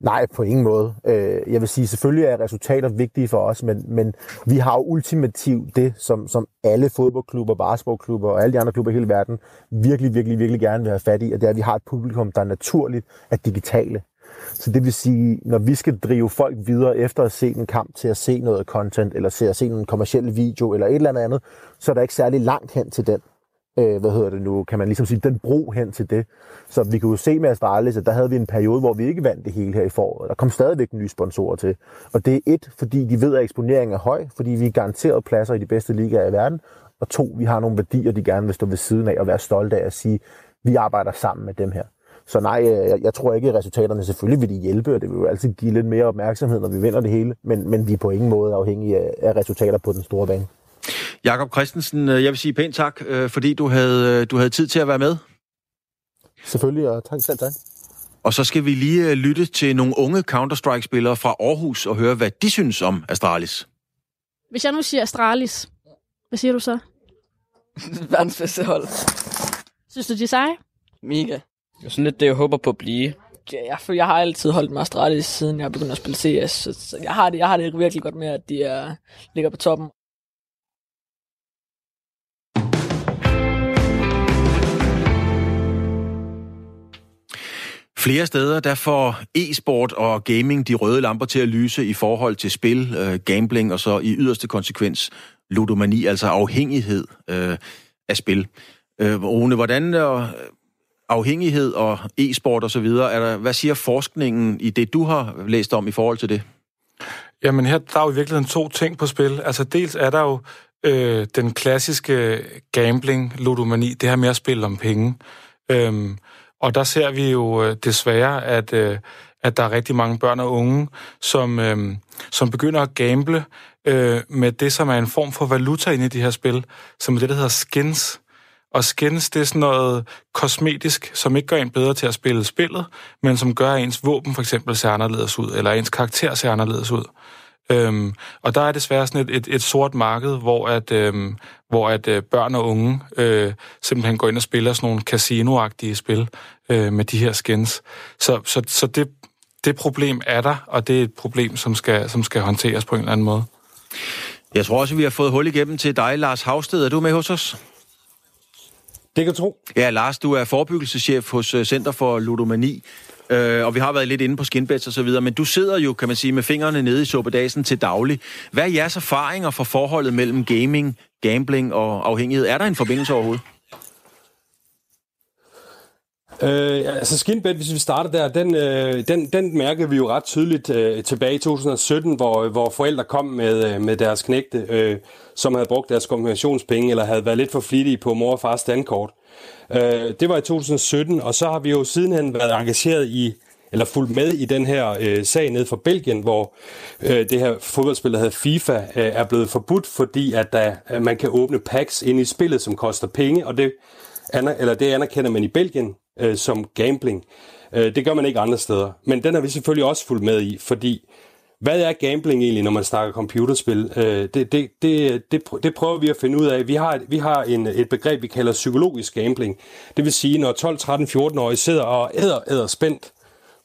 Nej, på ingen måde. Øh, jeg vil sige, selvfølgelig er resultater vigtige for os, men, men vi har jo ultimativt det, som, som alle fodboldklubber, basketballklubber og alle de andre klubber i hele verden virkelig, virkelig, virkelig gerne vil have fat i, og det er, at vi har et publikum, der er naturligt er digitale. Så det vil sige, når vi skal drive folk videre efter at se en kamp til at se noget content, eller se at se en kommersiel video, eller et eller andet, så er der ikke særlig langt hen til den øh, hvad hedder det nu, kan man ligesom sige, den bro hen til det. Så vi kunne jo se med Astralis, at der havde vi en periode, hvor vi ikke vandt det hele her i foråret. Der kom stadigvæk nye sponsorer til. Og det er et, fordi de ved, at eksponeringen er høj, fordi vi er garanteret pladser i de bedste ligaer i verden. Og to, vi har nogle værdier, de gerne vil stå ved siden af og være stolte af at sige, vi arbejder sammen med dem her. Så nej, øh, jeg, jeg tror ikke, at resultaterne selvfølgelig vil de hjælpe, og det vil jo altid give lidt mere opmærksomhed, når vi vinder det hele, men, men vi er på ingen måde afhængige af, af resultater på den store bane. Jakob Christensen, øh, jeg vil sige pænt tak, øh, fordi du havde, øh, du havde tid til at være med. Selvfølgelig, og tak selv tak. Og så skal vi lige lytte til nogle unge Counter-Strike-spillere fra Aarhus og høre, hvad de synes om Astralis. Hvis jeg nu siger Astralis, hvad siger du så? Verdens bedste hold. Synes du, de er seje? Mega. Det er sådan lidt det, jeg håber på at blive. Ja, jeg, jeg har altid holdt mig Astralis, siden jeg begyndte at spille CS. Så, så jeg, har det, jeg har det virkelig godt med, at de er, ligger på toppen. Flere steder, der får e-sport og gaming de røde lamper til at lyse i forhold til spil, øh, gambling og så i yderste konsekvens ludomani, altså afhængighed øh, af spil. Øh, Rune, hvordan er afhængighed og e-sport og så videre, er der, hvad siger forskningen i det, du har læst om i forhold til det? Jamen her, der er jo i virkeligheden to ting på spil. Altså dels er der jo øh, den klassiske gambling, ludomani, det her med at spille om penge. Øhm, og der ser vi jo øh, desværre, at, øh, at der er rigtig mange børn og unge, som, øh, som begynder at gamble øh, med det, som er en form for valuta inde i de her spil, som er det, der hedder skins. Og skins, det er sådan noget kosmetisk, som ikke gør en bedre til at spille spillet, men som gør, at ens våben for eksempel ser anderledes ud, eller ens karakter ser anderledes ud. Øhm, og der er desværre sådan et, et, et sort marked, hvor at, øhm, hvor at øh, børn og unge øh, simpelthen går ind og spiller sådan nogle casinoagtige spil øh, med de her skins. Så, så, så det, det problem er der, og det er et problem, som skal, som skal håndteres på en eller anden måde. Jeg tror også, at vi har fået hul igennem til dig, Lars Havsted. Er du med hos os? Det kan tro. Ja, Lars, du er forebyggelseschef hos øh, Center for Ludomani. Øh, og vi har været lidt inde på skinbeds og så videre, men du sidder jo, kan man sige, med fingrene nede i suppedasen til daglig. Hvad er jeres erfaringer for forholdet mellem gaming, gambling og afhængighed? Er der en forbindelse overhovedet? Øh, altså Skinbet, hvis vi starter der, den, øh, den, den mærkede vi jo ret tydeligt øh, tilbage i 2017, hvor, hvor forældre kom med, øh, med deres knægte, øh, som havde brugt deres kombinationspenge, eller havde været lidt for flittige på mor og fars standkort. Øh, det var i 2017, og så har vi jo sidenhen været engageret i eller fulgt med i den her øh, sag ned fra Belgien, hvor øh, det her fodboldspil, der hedder FIFA, øh, er blevet forbudt, fordi at der, at man kan åbne packs ind i spillet, som koster penge, og det, aner, eller det anerkender man i Belgien øh, som gambling. Øh, det gør man ikke andre steder. Men den har vi selvfølgelig også fulgt med i, fordi hvad er gambling egentlig, når man snakker computerspil? Øh, det, det, det, det, det prøver vi at finde ud af. Vi har, vi har en, et begreb, vi kalder psykologisk gambling. Det vil sige, når 12, 13, 14-årige sidder og æder, æder spændt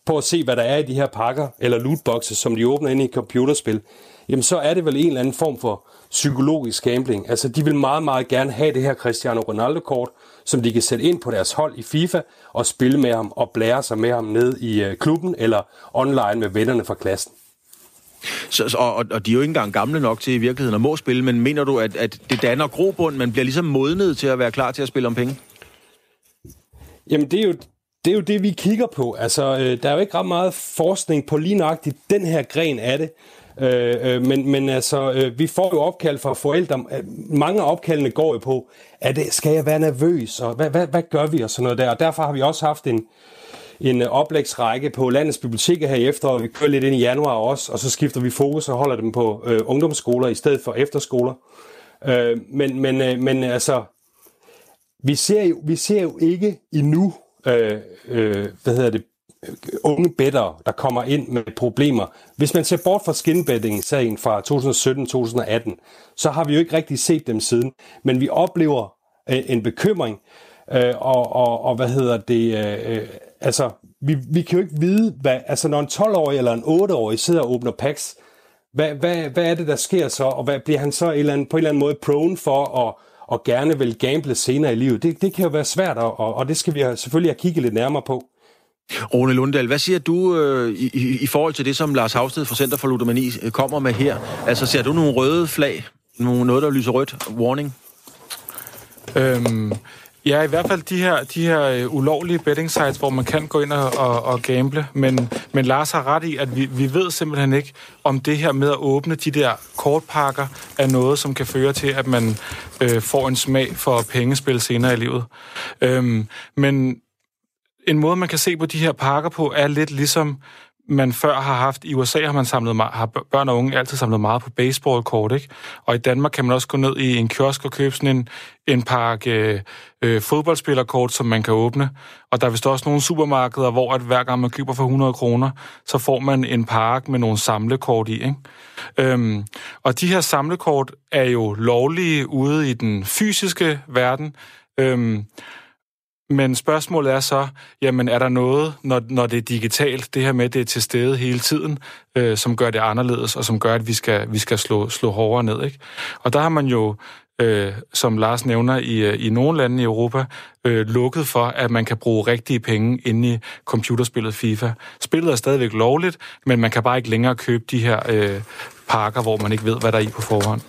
på at se, hvad der er i de her pakker, eller lootboxes, som de åbner ind i et computerspil, jamen så er det vel en eller anden form for psykologisk gambling. Altså, de vil meget, meget gerne have det her Cristiano Ronaldo-kort, som de kan sætte ind på deres hold i FIFA og spille med ham og blære sig med ham ned i øh, klubben eller online med vennerne fra klassen. Så, og, og de er jo ikke engang gamle nok til i virkeligheden at må spille, men mener du, at, at det danner grobund, man bliver ligesom modnet til at være klar til at spille om penge? Jamen, det er jo det, er jo det vi kigger på. Altså, øh, der er jo ikke ret meget forskning på lige nøjagtigt den her gren af det. Øh, øh, men, men altså, øh, vi får jo opkald fra forældre. Øh, mange af opkaldene går jo på, at skal jeg være nervøs, og hvad, hvad, hvad gør vi, og sådan noget der. Og derfor har vi også haft en, en øh, oplægsrække på landets biblioteker her i efteråret. Vi kører lidt ind i januar også, og så skifter vi fokus og holder dem på øh, ungdomsskoler i stedet for efterskoler. Øh, men, men, øh, men altså, vi ser jo, vi ser jo ikke endnu, øh, øh, hvad hedder det, øh, unge bedre, der kommer ind med problemer. Hvis man ser bort fra skinbetting-sagen fra 2017-2018, så har vi jo ikke rigtig set dem siden. Men vi oplever øh, en bekymring, øh, og, og, og hvad hedder det, øh, øh altså, vi, vi kan jo ikke vide, hvad, altså når en 12-årig eller en 8-årig sidder og åbner packs, hvad, hvad, hvad er det, der sker så, og hvad bliver han så en eller anden, på en eller anden måde prone for at og gerne vil gamble senere i livet. Det, det kan jo være svært, og, og det skal vi selvfølgelig have kigget lidt nærmere på. Rune Lunddal, hvad siger du øh, i, i forhold til det, som Lars Havsted fra Center for Ludomani øh, kommer med her? Altså, ser du nogle røde flag? Nogle, noget, der lyser rødt? Warning? Øhm, ja, i hvert fald de her, de her øh, ulovlige betting sites, hvor man kan gå ind og, og, og gamble. Men, men Lars har ret i, at vi, vi ved simpelthen ikke, om det her med at åbne de der kortpakker er noget, som kan føre til, at man øh, får en smag for pengespil senere i livet. Øhm, men en måde, man kan se på de her pakker på, er lidt ligesom man før har haft. I USA har man samlet har børn og unge altid samlet meget på baseballkort, ikke? Og i Danmark kan man også gå ned i en kiosk og købe sådan en, en pakke øh, fodboldspillerkort, som man kan åbne. Og der er vist også nogle supermarkeder, hvor at hver gang man køber for 100 kroner, så får man en pakke med nogle samlekort i, ikke? Øhm, og de her samlekort er jo lovlige ude i den fysiske verden. Øhm, men spørgsmålet er så, jamen er der noget, når, når det er digitalt, det her med, det er til stede hele tiden, øh, som gør det anderledes, og som gør, at vi skal, vi skal slå, slå hårdere ned. Ikke? Og der har man jo, øh, som Lars nævner, i, øh, i nogle lande i Europa, øh, lukket for, at man kan bruge rigtige penge inde i computerspillet FIFA. Spillet er stadigvæk lovligt, men man kan bare ikke længere købe de her øh, pakker, hvor man ikke ved, hvad der er i på forhånd.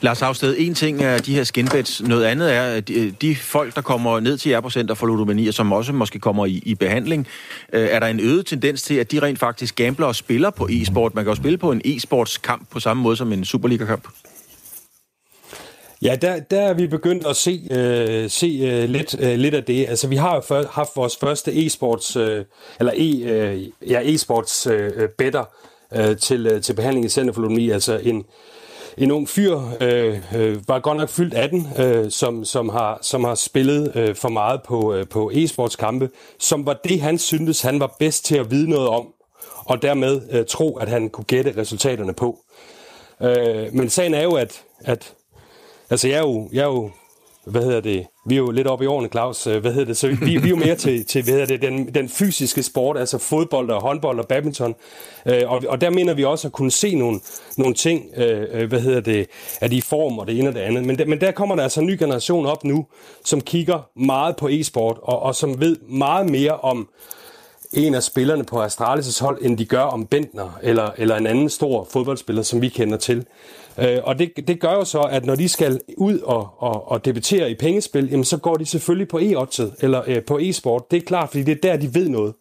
Lars Afsted, en ting er de her skinbets, noget andet er, at de, de folk, der kommer ned til jer på Center for Ludomani, og som også måske kommer i, i behandling, øh, er der en øget tendens til, at de rent faktisk gambler og spiller på e-sport? Man kan jo spille på en e-sports kamp på samme måde som en Superliga-kamp. Ja, der, der er vi begyndt at se, øh, se øh, lidt, øh, lidt af det. Altså, vi har jo før, haft vores første e-sports, øh, eller e, øh, ja, e-sports øh, better øh, til, øh, til behandling i Center for Ludomani, altså en, en ung fyr, øh, øh, var godt nok fyldt 18, øh, som, som, har, som har spillet øh, for meget på, øh, på e-sportskampe, som var det, han syntes, han var bedst til at vide noget om, og dermed øh, tro, at han kunne gætte resultaterne på. Øh, men sagen er jo, at, at altså jeg er jo, jeg er jo hvad hedder det, vi er jo lidt oppe i årene, Claus, øh, hvad hedder det, så vi, vi er jo mere til, til hvad hedder det, den, den fysiske sport, altså fodbold og håndbold og badminton, øh, og, og der mener vi også at kunne se nogle, nogle ting, øh, øh hvad hedder det, at de form og det ene og det andet, men, der, men der kommer der altså en ny generation op nu, som kigger meget på e-sport, og, og som ved meget mere om, en af spillerne på Astralis' hold, end de gør om Bentner eller, eller en anden stor fodboldspiller, som vi kender til. Øh, og det, det gør jo så, at når de skal ud og, og, og debattere i pengespil, jamen, så går de selvfølgelig på e-oddset eller øh, på e-sport. Det er klart, fordi det er der, de ved noget.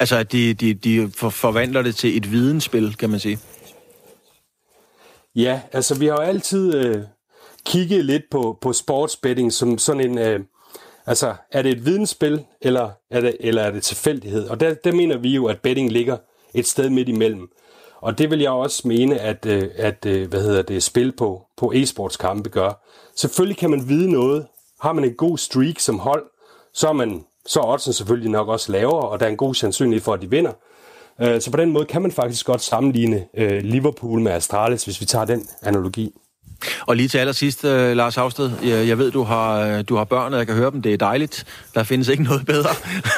Altså, at de, de, de forvandler det til et vidensspil, kan man sige? Ja, altså vi har jo altid øh, kigget lidt på, på sportsbetting som sådan en... Øh, altså, er det et vidensspil, eller er det, eller er det tilfældighed? Og der, der mener vi jo, at betting ligger et sted midt imellem. Og det vil jeg også mene, at, øh, at øh, hvad hedder det, spil på, på e-sportskampe gør. Selvfølgelig kan man vide noget. Har man en god streak som hold, så er man så er oddsen selvfølgelig nok også lavere, og der er en god sandsynlighed for, at de vinder. Øh, så på den måde kan man faktisk godt sammenligne Liverpool med Astralis, hvis vi tager den analogi. Og lige til allersidst, uh, Lars Havsted, jeg, jeg ved, du har, øh, du har børn, og jeg kan høre dem, det er dejligt. Der findes ikke noget bedre.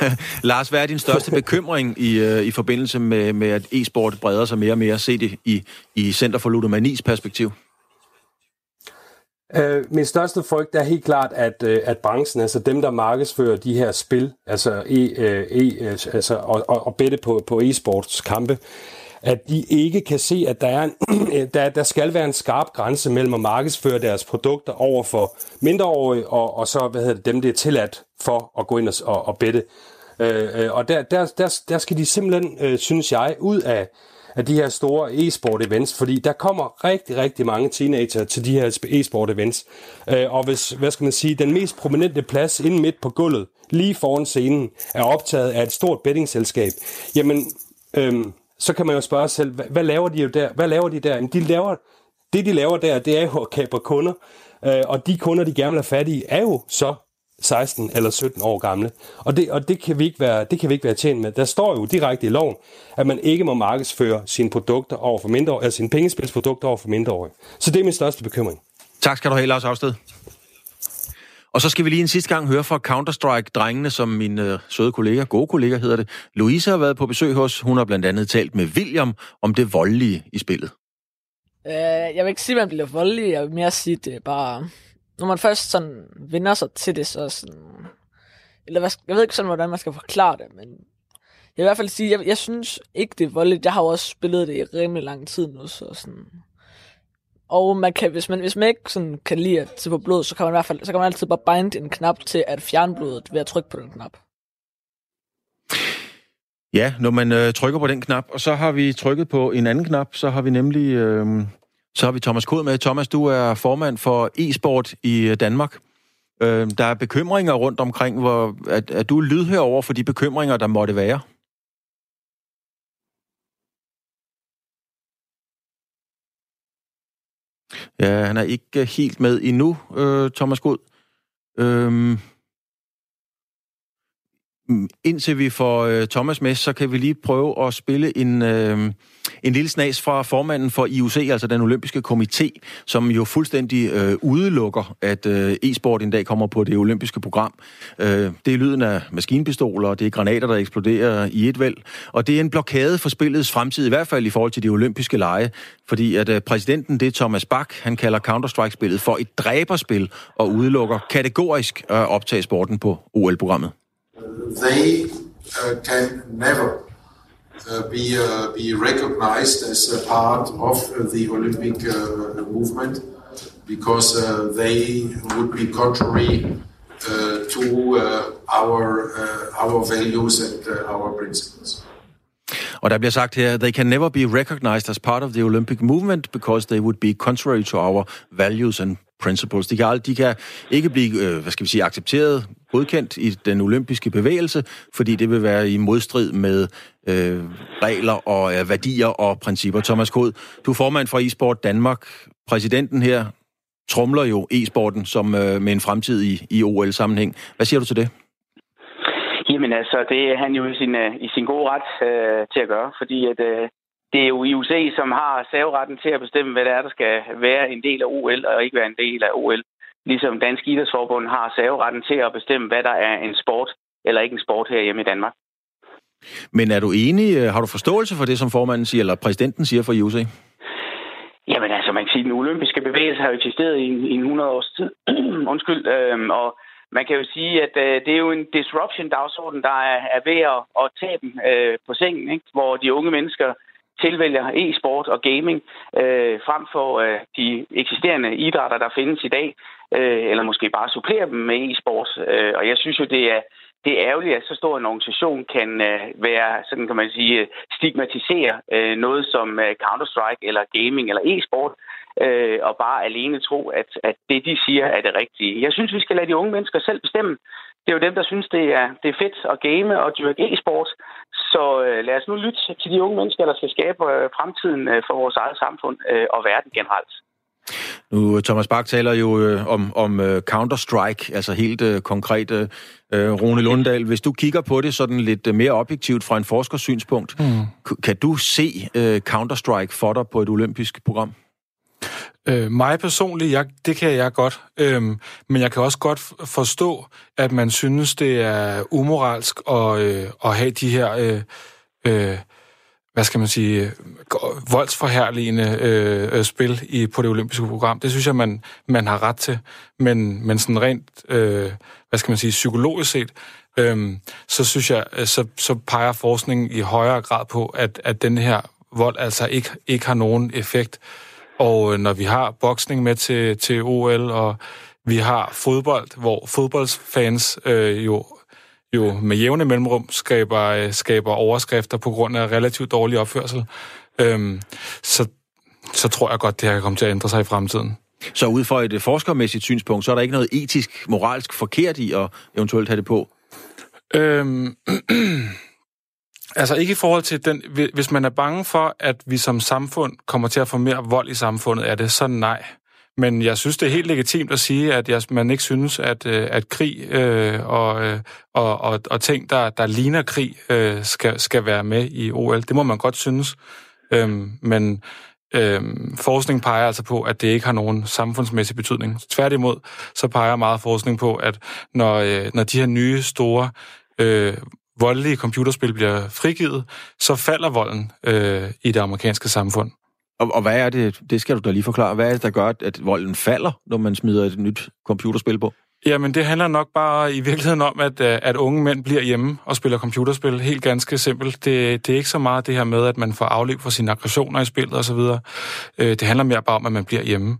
Lars, hvad er din største bekymring i, uh, i forbindelse med, med, at e-sport breder sig mere og mere, set i, i, i Center for Ludomanis perspektiv? Uh, min største frygt er helt klart, at, at branchen, altså dem, der markedsfører de her spil, altså, e, e, altså og, og, og bette på, på e-sports kampe, at de ikke kan se, at der, er en, der, der skal være en skarp grænse mellem at markedsføre deres produkter over for mindreårige, og, og så hvad hedder det, dem, det er tilladt for at gå ind og, og, og bette. Øh, øh og der, der, der, der skal de simpelthen, øh, synes jeg, ud af, af de her store e-sport events, fordi der kommer rigtig, rigtig mange teenager til de her e-sport events. Øh, og hvis, hvad skal man sige, den mest prominente plads inde midt på gulvet, lige foran scenen, er optaget af et stort bettingselskab, jamen, øh, så kan man jo spørge sig selv, hvad, hvad laver de jo der? Hvad laver de der? Jamen, de laver, det, de laver der, det er jo at kapre kunder. Øh, og de kunder, de gerne vil have fat i, er jo så 16 eller 17 år gamle. Og det, og det, kan vi ikke være, det kan vi ikke være tjent med. Der står jo direkte i loven, at man ikke må markedsføre sine produkter over for mindre, altså sine pengespilsprodukter over for mindreårige. Så det er min største bekymring. Tak skal du have, Lars Afsted. Og så skal vi lige en sidste gang høre fra Counter-Strike-drengene, som min øh, søde kollega, gode kollega hedder det. Louise har været på besøg hos. Hun har blandt andet talt med William om det voldelige i spillet. Øh, jeg vil ikke sige, at man bliver voldelig. Jeg vil mere sige, at det er bare... Når man først sådan vinder sig til det, så sådan... Eller hvad, jeg ved ikke sådan, hvordan man skal forklare det, men... Jeg vil i hvert fald sige, jeg, jeg synes ikke, det er voldeligt. Jeg har jo også spillet det i rimelig lang tid nu, så sådan... Og man kan, hvis man, hvis man ikke sådan kan lide at se på blod, så kan man i hvert fald, så kan man altid bare binde en knap til at fjerne blodet ved at trykke på den knap. Ja, når man øh, trykker på den knap, og så har vi trykket på en anden knap, så har vi nemlig øh, så har vi Thomas Kod med. Thomas, du er formand for e-sport i øh, Danmark. Øh, der er bekymringer rundt omkring, hvor at, at du lydhør over for de bekymringer, der måtte være. Ja, han er ikke helt med endnu, øh, Thomas God. Øhm, mm, indtil vi får øh, Thomas med, så kan vi lige prøve at spille en, øh, en lille snas fra formanden for IOC, altså den olympiske komité, som jo fuldstændig øh, udelukker, at øh, e-sport en dag kommer på det olympiske program. Øh, det er lyden af maskinpistoler, det er granater, der eksploderer i et væld, og det er en blokade for spillets fremtid, i hvert fald i forhold til de olympiske lege, fordi at øh, præsidenten, det er Thomas Bach, han kalder Counter-Strike-spillet for et dræberspil og udelukker kategorisk øh, at optage sporten på OL-programmet. they uh, can never Uh, be uh, be recognized as a part of uh, the Olympic uh, movement because uh, they would be contrary uh, to uh, our our values and our principles. Og der bliver sagt her, they can never be recognized as part of the Olympic movement because they would be contrary to our values and principles. De kan, de kan ikke blive, øh, hvad skal vi sige, accepteret, godkendt i den olympiske bevægelse, fordi det vil være i modstrid med øh, regler og øh, værdier og principper. Thomas Kod, du er formand for e-sport Danmark. Præsidenten her trumler jo e-sporten som øh, med en fremtid i, i OL-sammenhæng. Hvad siger du til det? Jamen altså, det er han jo i sin, øh, i sin gode ret øh, til at gøre, fordi at, øh, det er jo IOC, som har saveretten til at bestemme, hvad det er, der skal være en del af OL og ikke være en del af OL. Ligesom Dansk Idrætsforbund har saveretten til at bestemme, hvad der er en sport eller ikke en sport her hjemme i Danmark. Men er du enig, øh, har du forståelse for det, som formanden siger, eller præsidenten siger for IOC? Jamen altså, man kan sige, at den olympiske bevægelse har eksisteret i, i 100 års tid. Undskyld. Øhm, og man kan jo sige, at øh, det er jo en disruption-dagsorden, der er, er ved at, at tage dem øh, på sengen, ikke? hvor de unge mennesker tilvælger e-sport og gaming øh, frem for øh, de eksisterende idrætter, der findes i dag, øh, eller måske bare supplere dem med e-sport. Øh, og jeg synes jo, det er, det er ærgerligt, at så stor en organisation kan øh, være, sådan kan man sige, øh, stigmatisere øh, noget som øh, Counter-Strike eller gaming eller e-sport, øh, og bare alene tro, at, at det, de siger, er det rigtige. Jeg synes, vi skal lade de unge mennesker selv bestemme. Det er jo dem, der synes, det er, det er fedt at game og dyrke e-sport. Så øh, lad os nu lytte til de unge mennesker, der skal skabe øh, fremtiden øh, for vores eget samfund øh, og verden generelt. Nu, Thomas Bak taler jo øh, om, om uh, Counter-Strike, altså helt uh, konkret. Uh, Rune Lunddal, hvis du kigger på det sådan lidt uh, mere objektivt fra en forskersynspunkt, mm. kan du se uh, Counter-Strike for dig på et olympisk program? Øh, mig personligt, jeg, det kan jeg godt. Øhm, men jeg kan også godt forstå, at man synes, det er umoralsk at, øh, at have de her, øh, øh, hvad skal man sige, øh, voldsforherligende øh, øh, spil i, på det olympiske program. Det synes jeg, man, man har ret til. Men, men sådan rent, øh, hvad skal man sige, psykologisk set, øhm, så synes jeg, øh, så, så peger forskningen i højere grad på, at, at den her vold altså ikke, ikke har nogen effekt. Og øh, når vi har boksning med til, til OL, og vi har fodbold, hvor fodboldsfans øh, jo, jo med jævne mellemrum skaber, øh, skaber overskrifter på grund af relativt dårlig opførsel, øh, så, så tror jeg godt, det her kan komme til at ændre sig i fremtiden. Så ud fra et forskermæssigt synspunkt, så er der ikke noget etisk, moralsk forkert i at eventuelt have det på? Øhm, Altså ikke i forhold til den, hvis man er bange for, at vi som samfund kommer til at få mere vold i samfundet, er det så nej. Men jeg synes, det er helt legitimt at sige, at jeg, man ikke synes, at, øh, at krig øh, og, øh, og, og, og ting, der, der ligner krig, øh, skal, skal være med i OL. Det må man godt synes. Øhm, men øhm, forskning peger altså på, at det ikke har nogen samfundsmæssig betydning. Tværtimod, så peger meget forskning på, at når, øh, når de her nye store øh, voldelige computerspil bliver frigivet, så falder volden øh, i det amerikanske samfund. Og, og hvad er det, det skal du da lige forklare, hvad er det, der gør, at volden falder, når man smider et nyt computerspil på? Jamen, det handler nok bare i virkeligheden om, at, øh, at unge mænd bliver hjemme og spiller computerspil. Helt ganske simpelt. Det, det er ikke så meget det her med, at man får afløb for sine aggressioner i spillet osv. Øh, det handler mere bare om, at man bliver hjemme.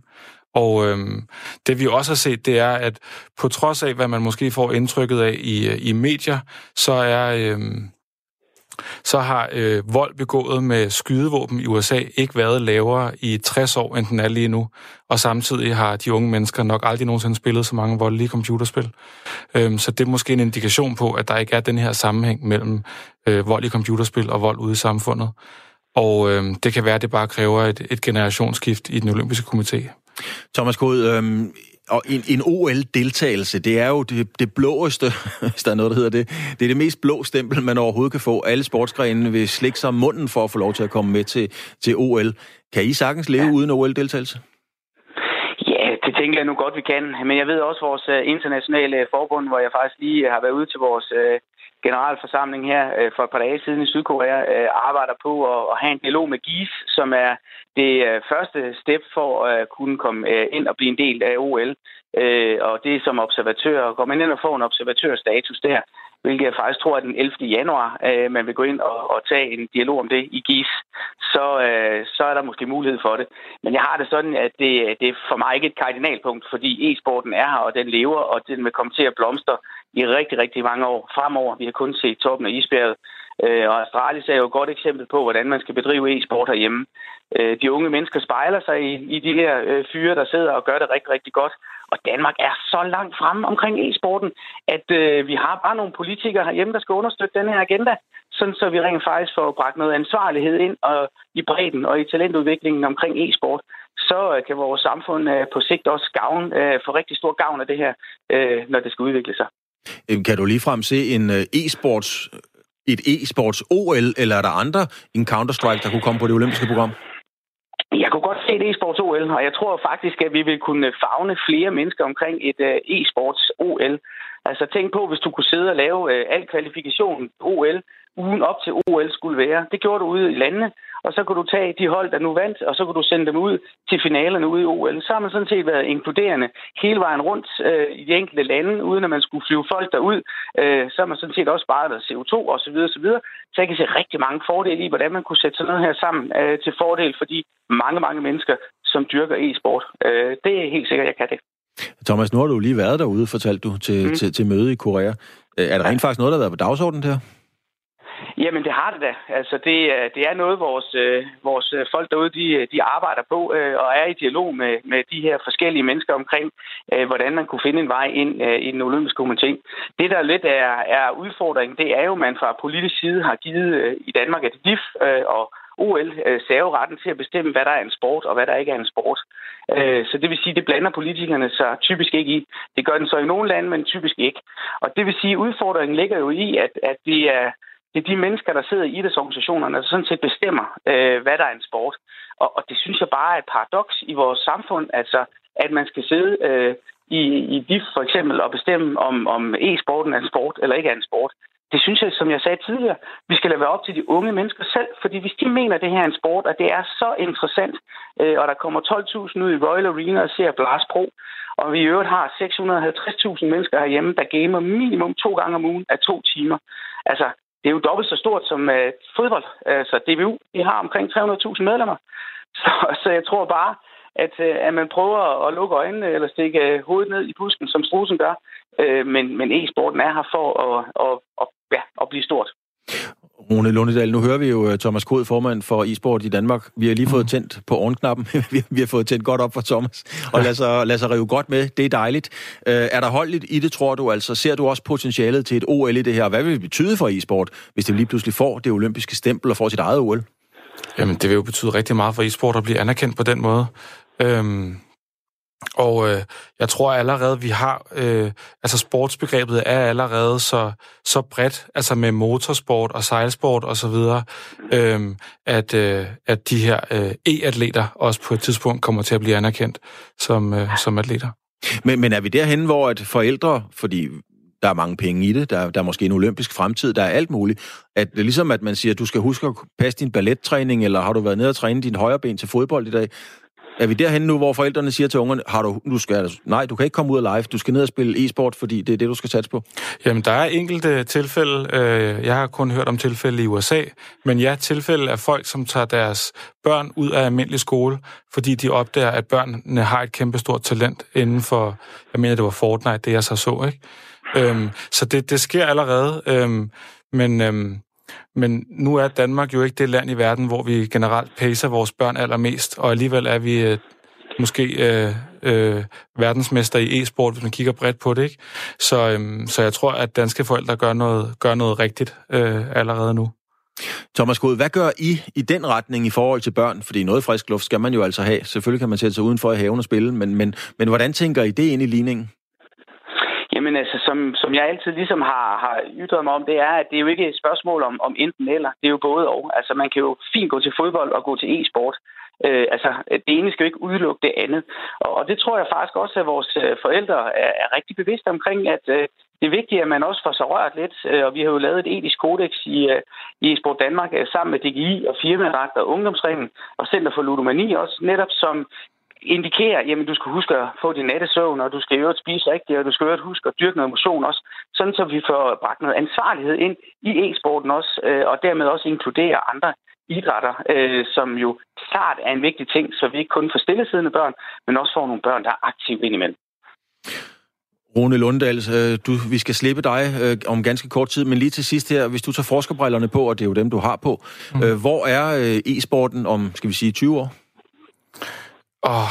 Og øhm, det vi også har set, det er, at på trods af, hvad man måske får indtrykket af i, øh, i medier, så er øhm, så har øh, vold begået med skydevåben i USA ikke været lavere i 60 år, end den er lige nu. Og samtidig har de unge mennesker nok aldrig nogensinde spillet så mange voldelige computerspil. Øhm, så det er måske en indikation på, at der ikke er den her sammenhæng mellem øh, vold i computerspil og vold ude i samfundet. Og øh, det kan være, at det bare kræver et, et generationsskift i den olympiske komité. Thomas Kod, øh, og en, en OL-deltagelse, det er jo det, det blåeste, hvis der er noget, der hedder det. Det er det mest blå stempel, man overhovedet kan få. Alle sportsgrenene vil slikke sig munden for at få lov til at komme med til, til OL. Kan I sagtens leve ja. uden OL-deltagelse? Ja, det tænker jeg nu godt, vi kan. Men jeg ved også, at vores øh, internationale forbund, hvor jeg faktisk lige har været ude til vores øh, generalforsamling her øh, for et par dage siden i Sydkorea, øh, arbejder på at have en dialog med GIS, som er det øh, første step for at øh, kunne komme ind og blive en del af OL. Og det er som observatør. Går man ind og får en observatørstatus der, hvilket jeg faktisk tror er den 11. januar, øh, man vil gå ind og, og tage en dialog om det i GIS, så, øh, så er der måske mulighed for det. Men jeg har det sådan, at det, det er for mig ikke et kardinalpunkt, fordi e-sporten er her, og den lever, og den vil komme til at blomstre i rigtig, rigtig mange år fremover. Vi har kun set toppen af isbjerget, øh, og Astralis er jo et godt eksempel på, hvordan man skal bedrive e-sport herhjemme. Øh, de unge mennesker spejler sig i, i de her øh, fyre, der sidder og gør det rigtig, rigtig godt. Og Danmark er så langt fremme omkring e-sporten, at øh, vi har bare nogle politikere herhjemme, der skal understøtte den her agenda, sådan så vi rent faktisk får bragt noget ansvarlighed ind og i bredden og i talentudviklingen omkring e-sport. Så øh, kan vores samfund øh, på sigt også gavn, øh, få rigtig stor gavn af det her, øh, når det skal udvikle sig. Øhm, kan du ligefrem se en øh, e-sports et e-sports OL, eller er der andre en Counter-Strike, der kunne komme på det olympiske program? Jeg kunne godt se et e-sports OL, og jeg tror faktisk, at vi vil kunne fagne flere mennesker omkring et øh, e-sports OL. Altså tænk på, hvis du kunne sidde og lave øh, al kvalifikation OL, ugen op til OL skulle være. Det gjorde du ude i landene, og så kunne du tage de hold, der nu vandt, og så kunne du sende dem ud til finalerne ude i OL. Så har man sådan set været inkluderende hele vejen rundt øh, i de enkelte lande, uden at man skulle flyve folk derud. Øh, så har man sådan set også sparet noget CO2 osv. osv. Så jeg kan se rigtig mange fordele i, hvordan man kunne sætte sådan noget her sammen øh, til fordel for de mange, mange mennesker, som dyrker e-sport. Øh, det er helt sikkert, jeg kan det. Thomas, nu har du lige været derude, fortalte du, til, mm. til, til møde i Korea. Øh, er der rent faktisk noget, der har været på dagsordenen der? Jamen, det har det da. Altså, det, det er noget, vores, øh, vores folk derude, de, de arbejder på øh, og er i dialog med, med de her forskellige mennesker omkring, øh, hvordan man kunne finde en vej ind øh, i den olympiske komité. Det, der lidt er, er udfordringen, det er jo, at man fra politisk side har givet øh, i Danmark et DIF øh, og OL øh, retten til at bestemme, hvad der er en sport og hvad der ikke er en sport. Øh, så det vil sige, det blander politikerne sig typisk ikke i. Det gør den så i nogle lande, men typisk ikke. Og det vil sige, at udfordringen ligger jo i, at, at det er det er de mennesker, der sidder i idrætsorganisationerne, der sådan set bestemmer, øh, hvad der er en sport. Og, og det synes jeg bare er et paradoks i vores samfund, altså at man skal sidde øh, i, i DIF for eksempel og bestemme, om, om e-sporten er en sport eller ikke er en sport. Det synes jeg, som jeg sagde tidligere, vi skal lade være op til de unge mennesker selv, fordi hvis de mener, at det her er en sport, og det er så interessant, øh, og der kommer 12.000 ud i Royal Arena og ser Blast Pro, og vi i øvrigt har 650.000 mennesker herhjemme, der gamer minimum to gange om ugen af to timer. Altså, det er jo dobbelt så stort som øh, fodbold. Altså DBU, de har omkring 300.000 medlemmer. Så, så jeg tror bare, at, uh, at man prøver at lukke øjnene eller stikke hovedet ned i busken, som Strusen gør. Uh, men, men e-sporten er her for at, at, at, ja, at blive stort. Rune Lundedal, nu hører vi jo øh, Thomas Kod, formand for e-sport i Danmark. Vi har lige fået tændt på ovenknappen. vi har fået tændt godt op for Thomas. Og lad sig, lad sig rive godt med. Det er dejligt. Øh, er der holdt i det, tror du? Altså, ser du også potentialet til et OL i det her? Hvad vil det betyde for e-sport, hvis det lige pludselig får det olympiske stempel og får sit eget OL? Jamen, det vil jo betyde rigtig meget for e-sport at blive anerkendt på den måde. Øhm, Og øh, jeg tror allerede, vi har, øh, altså sportsbegrebet er allerede så, så bredt, altså med motorsport og sejlsport og så videre, øh, at, øh, at de her øh, e-atleter også på et tidspunkt kommer til at blive anerkendt som, øh, som atleter. Men, men er vi derhen, hvor at forældre, fordi der er mange penge i det, der, der er måske en olympisk fremtid, der er alt muligt, at det er ligesom, at man siger, at du skal huske at passe din ballettræning, eller har du været nede og træne din højre ben til fodbold i dag, er vi derhen nu, hvor forældrene siger til ungerne, har du, du skal, nej, du kan ikke komme ud af live, du skal ned og spille e-sport, fordi det er det, du skal satse på? Jamen, der er enkelte tilfælde, øh, jeg har kun hørt om tilfælde i USA, men ja, tilfælde af folk, som tager deres børn ud af almindelig skole, fordi de opdager, at børnene har et kæmpestort talent inden for, jeg mener, det var Fortnite, det jeg så så, ikke? Øhm, så det, det sker allerede, øhm, men, øhm, men nu er Danmark jo ikke det land i verden, hvor vi generelt pacer vores børn allermest, og alligevel er vi øh, måske øh, øh, verdensmester i e-sport, hvis man kigger bredt på det. Ikke? Så, øh, så jeg tror, at danske forældre gør noget, gør noget rigtigt øh, allerede nu. Thomas God, hvad gør I i den retning i forhold til børn? Fordi noget frisk luft skal man jo altså have. Selvfølgelig kan man sætte sig udenfor i haven og spille, men, men, men hvordan tænker I det ind i ligningen? Jamen altså, som, som jeg altid ligesom har, har ytret mig om, det er, at det er jo ikke et spørgsmål om, om enten eller. Det er jo både og. Altså, man kan jo fint gå til fodbold og gå til e-sport. Øh, altså, det ene skal jo ikke udelukke det andet. Og, og det tror jeg faktisk også, at vores øh, forældre er, er rigtig bevidste omkring, at øh, det er vigtigt, at man også får sig rørt lidt. Øh, og vi har jo lavet et etisk kodex i, øh, i i Sport Danmark sammen med DGI og Firmaret og Ungdomsringen og Center for Ludomani også, netop som indikerer, jamen du skal huske at få din nattesøvn, og du skal jo spise rigtigt, og du skal jo huske at dyrke noget motion også, sådan så vi får bragt noget ansvarlighed ind i e-sporten også, øh, og dermed også inkludere andre idrætter, øh, som jo klart er en vigtig ting, så vi ikke kun får stillesiddende børn, men også får nogle børn, der er aktive indimellem. Rune Lunddal, øh, du, vi skal slippe dig øh, om ganske kort tid, men lige til sidst her, hvis du tager forskerbrillerne på, og det er jo dem, du har på, mm. øh, hvor er øh, e-sporten om, skal vi sige, 20 år? Og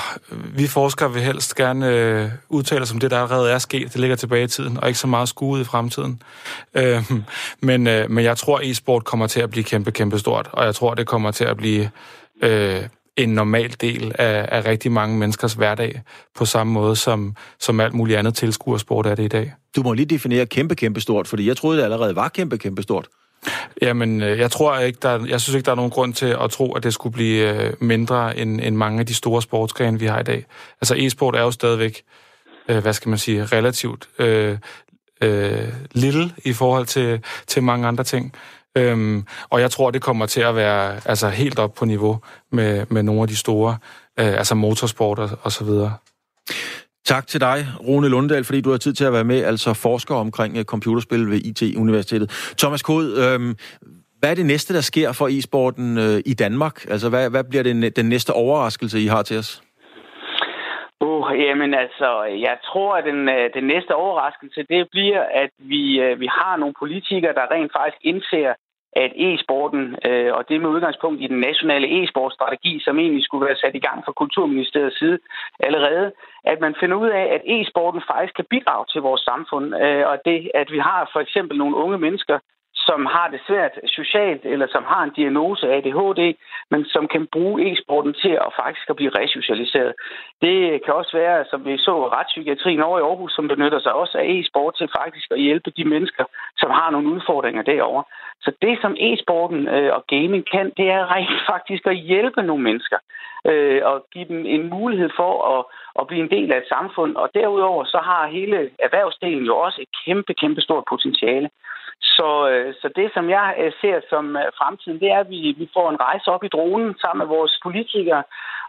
vi forskere vil helst gerne øh, udtale os om det, der allerede er sket. Det ligger tilbage i tiden, og ikke så meget skue i fremtiden. Øh, men, øh, men jeg tror, e-sport kommer til at blive kæmpe, kæmpe stort, og jeg tror, det kommer til at blive øh, en normal del af, af rigtig mange menneskers hverdag, på samme måde som, som alt muligt andet tilskuersport er det i dag. Du må lige definere kæmpe, kæmpe stort, fordi jeg troede, det allerede var kæmpe, kæmpe stort. Jamen, øh, jeg tror ikke, der, jeg synes ikke, der er nogen grund til at tro, at det skulle blive øh, mindre end, end mange af de store sportsgrene, vi har i dag. Altså, e-sport er jo stadigvæk, øh, hvad skal man sige, relativt øh, øh, lille i forhold til, til mange andre ting. Øhm, og jeg tror, det kommer til at være altså, helt op på niveau med, med nogle af de store, øh, altså motorsport og, og så videre. Tak til dig, Rune Lunddal, fordi du har tid til at være med, altså forsker omkring øh, computerspil ved IT-universitetet. Thomas Kod, øhm, hvad er det næste, der sker for e-sporten øh, i Danmark? Altså, hvad, hvad bliver det, den næste overraskelse, I har til os? Uh, jamen altså, jeg tror, at den, øh, den næste overraskelse, det bliver, at vi, øh, vi har nogle politikere, der rent faktisk indser, at e-sporten, øh, og det med udgangspunkt i den nationale e-sportstrategi, som egentlig skulle være sat i gang fra Kulturministeriets side allerede, at man finder ud af, at e-sporten faktisk kan bidrage til vores samfund, øh, og det, at vi har for eksempel nogle unge mennesker, som har det svært socialt, eller som har en diagnose af ADHD, men som kan bruge e-sporten til at faktisk at blive resocialiseret. Det kan også være, som vi så retspsykiatrien over i Aarhus, som benytter sig også af e-sport til faktisk at hjælpe de mennesker, som har nogle udfordringer derovre. Så det, som e-sporten øh, og gaming kan, det er rent faktisk at hjælpe nogle mennesker øh, og give dem en mulighed for at, at blive en del af et samfund. Og derudover så har hele erhvervsdelen jo også et kæmpe, kæmpe stort potentiale. Så, øh, så det, som jeg øh, ser som øh, fremtiden, det er, at vi, vi får en rejse op i dronen sammen med vores politikere,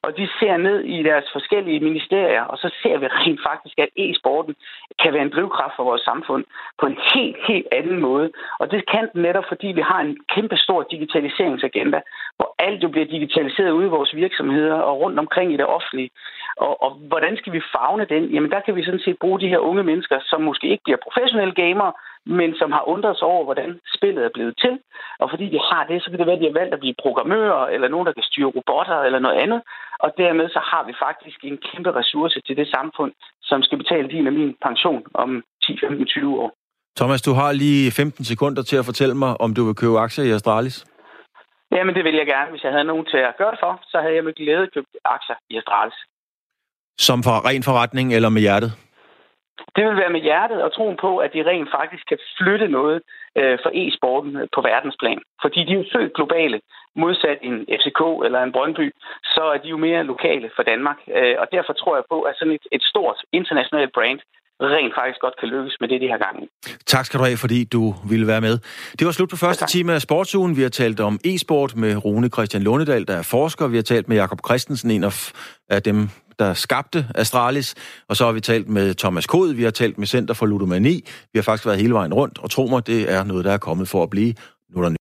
og de ser ned i deres forskellige ministerier, og så ser vi rent faktisk, at e-sporten kan være en drivkraft for vores samfund på en helt, helt anden måde. Og det kan den netop, fordi vi har en kæmpe stor digitaliseringsagenda, hvor alt jo bliver digitaliseret ude i vores virksomheder og rundt omkring i det offentlige. Og, og hvordan skal vi fagne den? Jamen der kan vi sådan set bruge de her unge mennesker, som måske ikke bliver professionelle gamere, men som har undret sig over, hvordan spillet er blevet til. Og fordi de har det, så kan det være, at de har valgt at blive programmører, eller nogen, der kan styre robotter, eller noget andet. Og dermed så har vi faktisk en kæmpe ressource til det samfund, som skal betale din og min pension om 10, 15, 20 år. Thomas, du har lige 15 sekunder til at fortælle mig, om du vil købe aktier i Astralis. Jamen, det vil jeg gerne. Hvis jeg havde nogen til at gøre det for, så havde jeg med glæde købt aktier i Astralis. Som for ren forretning eller med hjertet? Det vil være med hjertet og troen på, at de rent faktisk kan flytte noget øh, for e-sporten øh, på verdensplan. Fordi de er jo født globale. Modsat en FCK eller en Brøndby, så er de jo mere lokale for Danmark. Øh, og derfor tror jeg på, at sådan et, et stort internationalt brand rent faktisk godt kan lykkes med det, de har gang i. Tak skal du have, fordi du ville være med. Det var slut på første time af Sportsugen. Vi har talt om e-sport med Rune Christian Lundedal, der er forsker. Vi har talt med Jakob Christensen, en af dem, der skabte Astralis. Og så har vi talt med Thomas Kod, vi har talt med Center for Ludomani. Vi har faktisk været hele vejen rundt, og tro mig, det er noget, der er kommet for at blive. Nu er der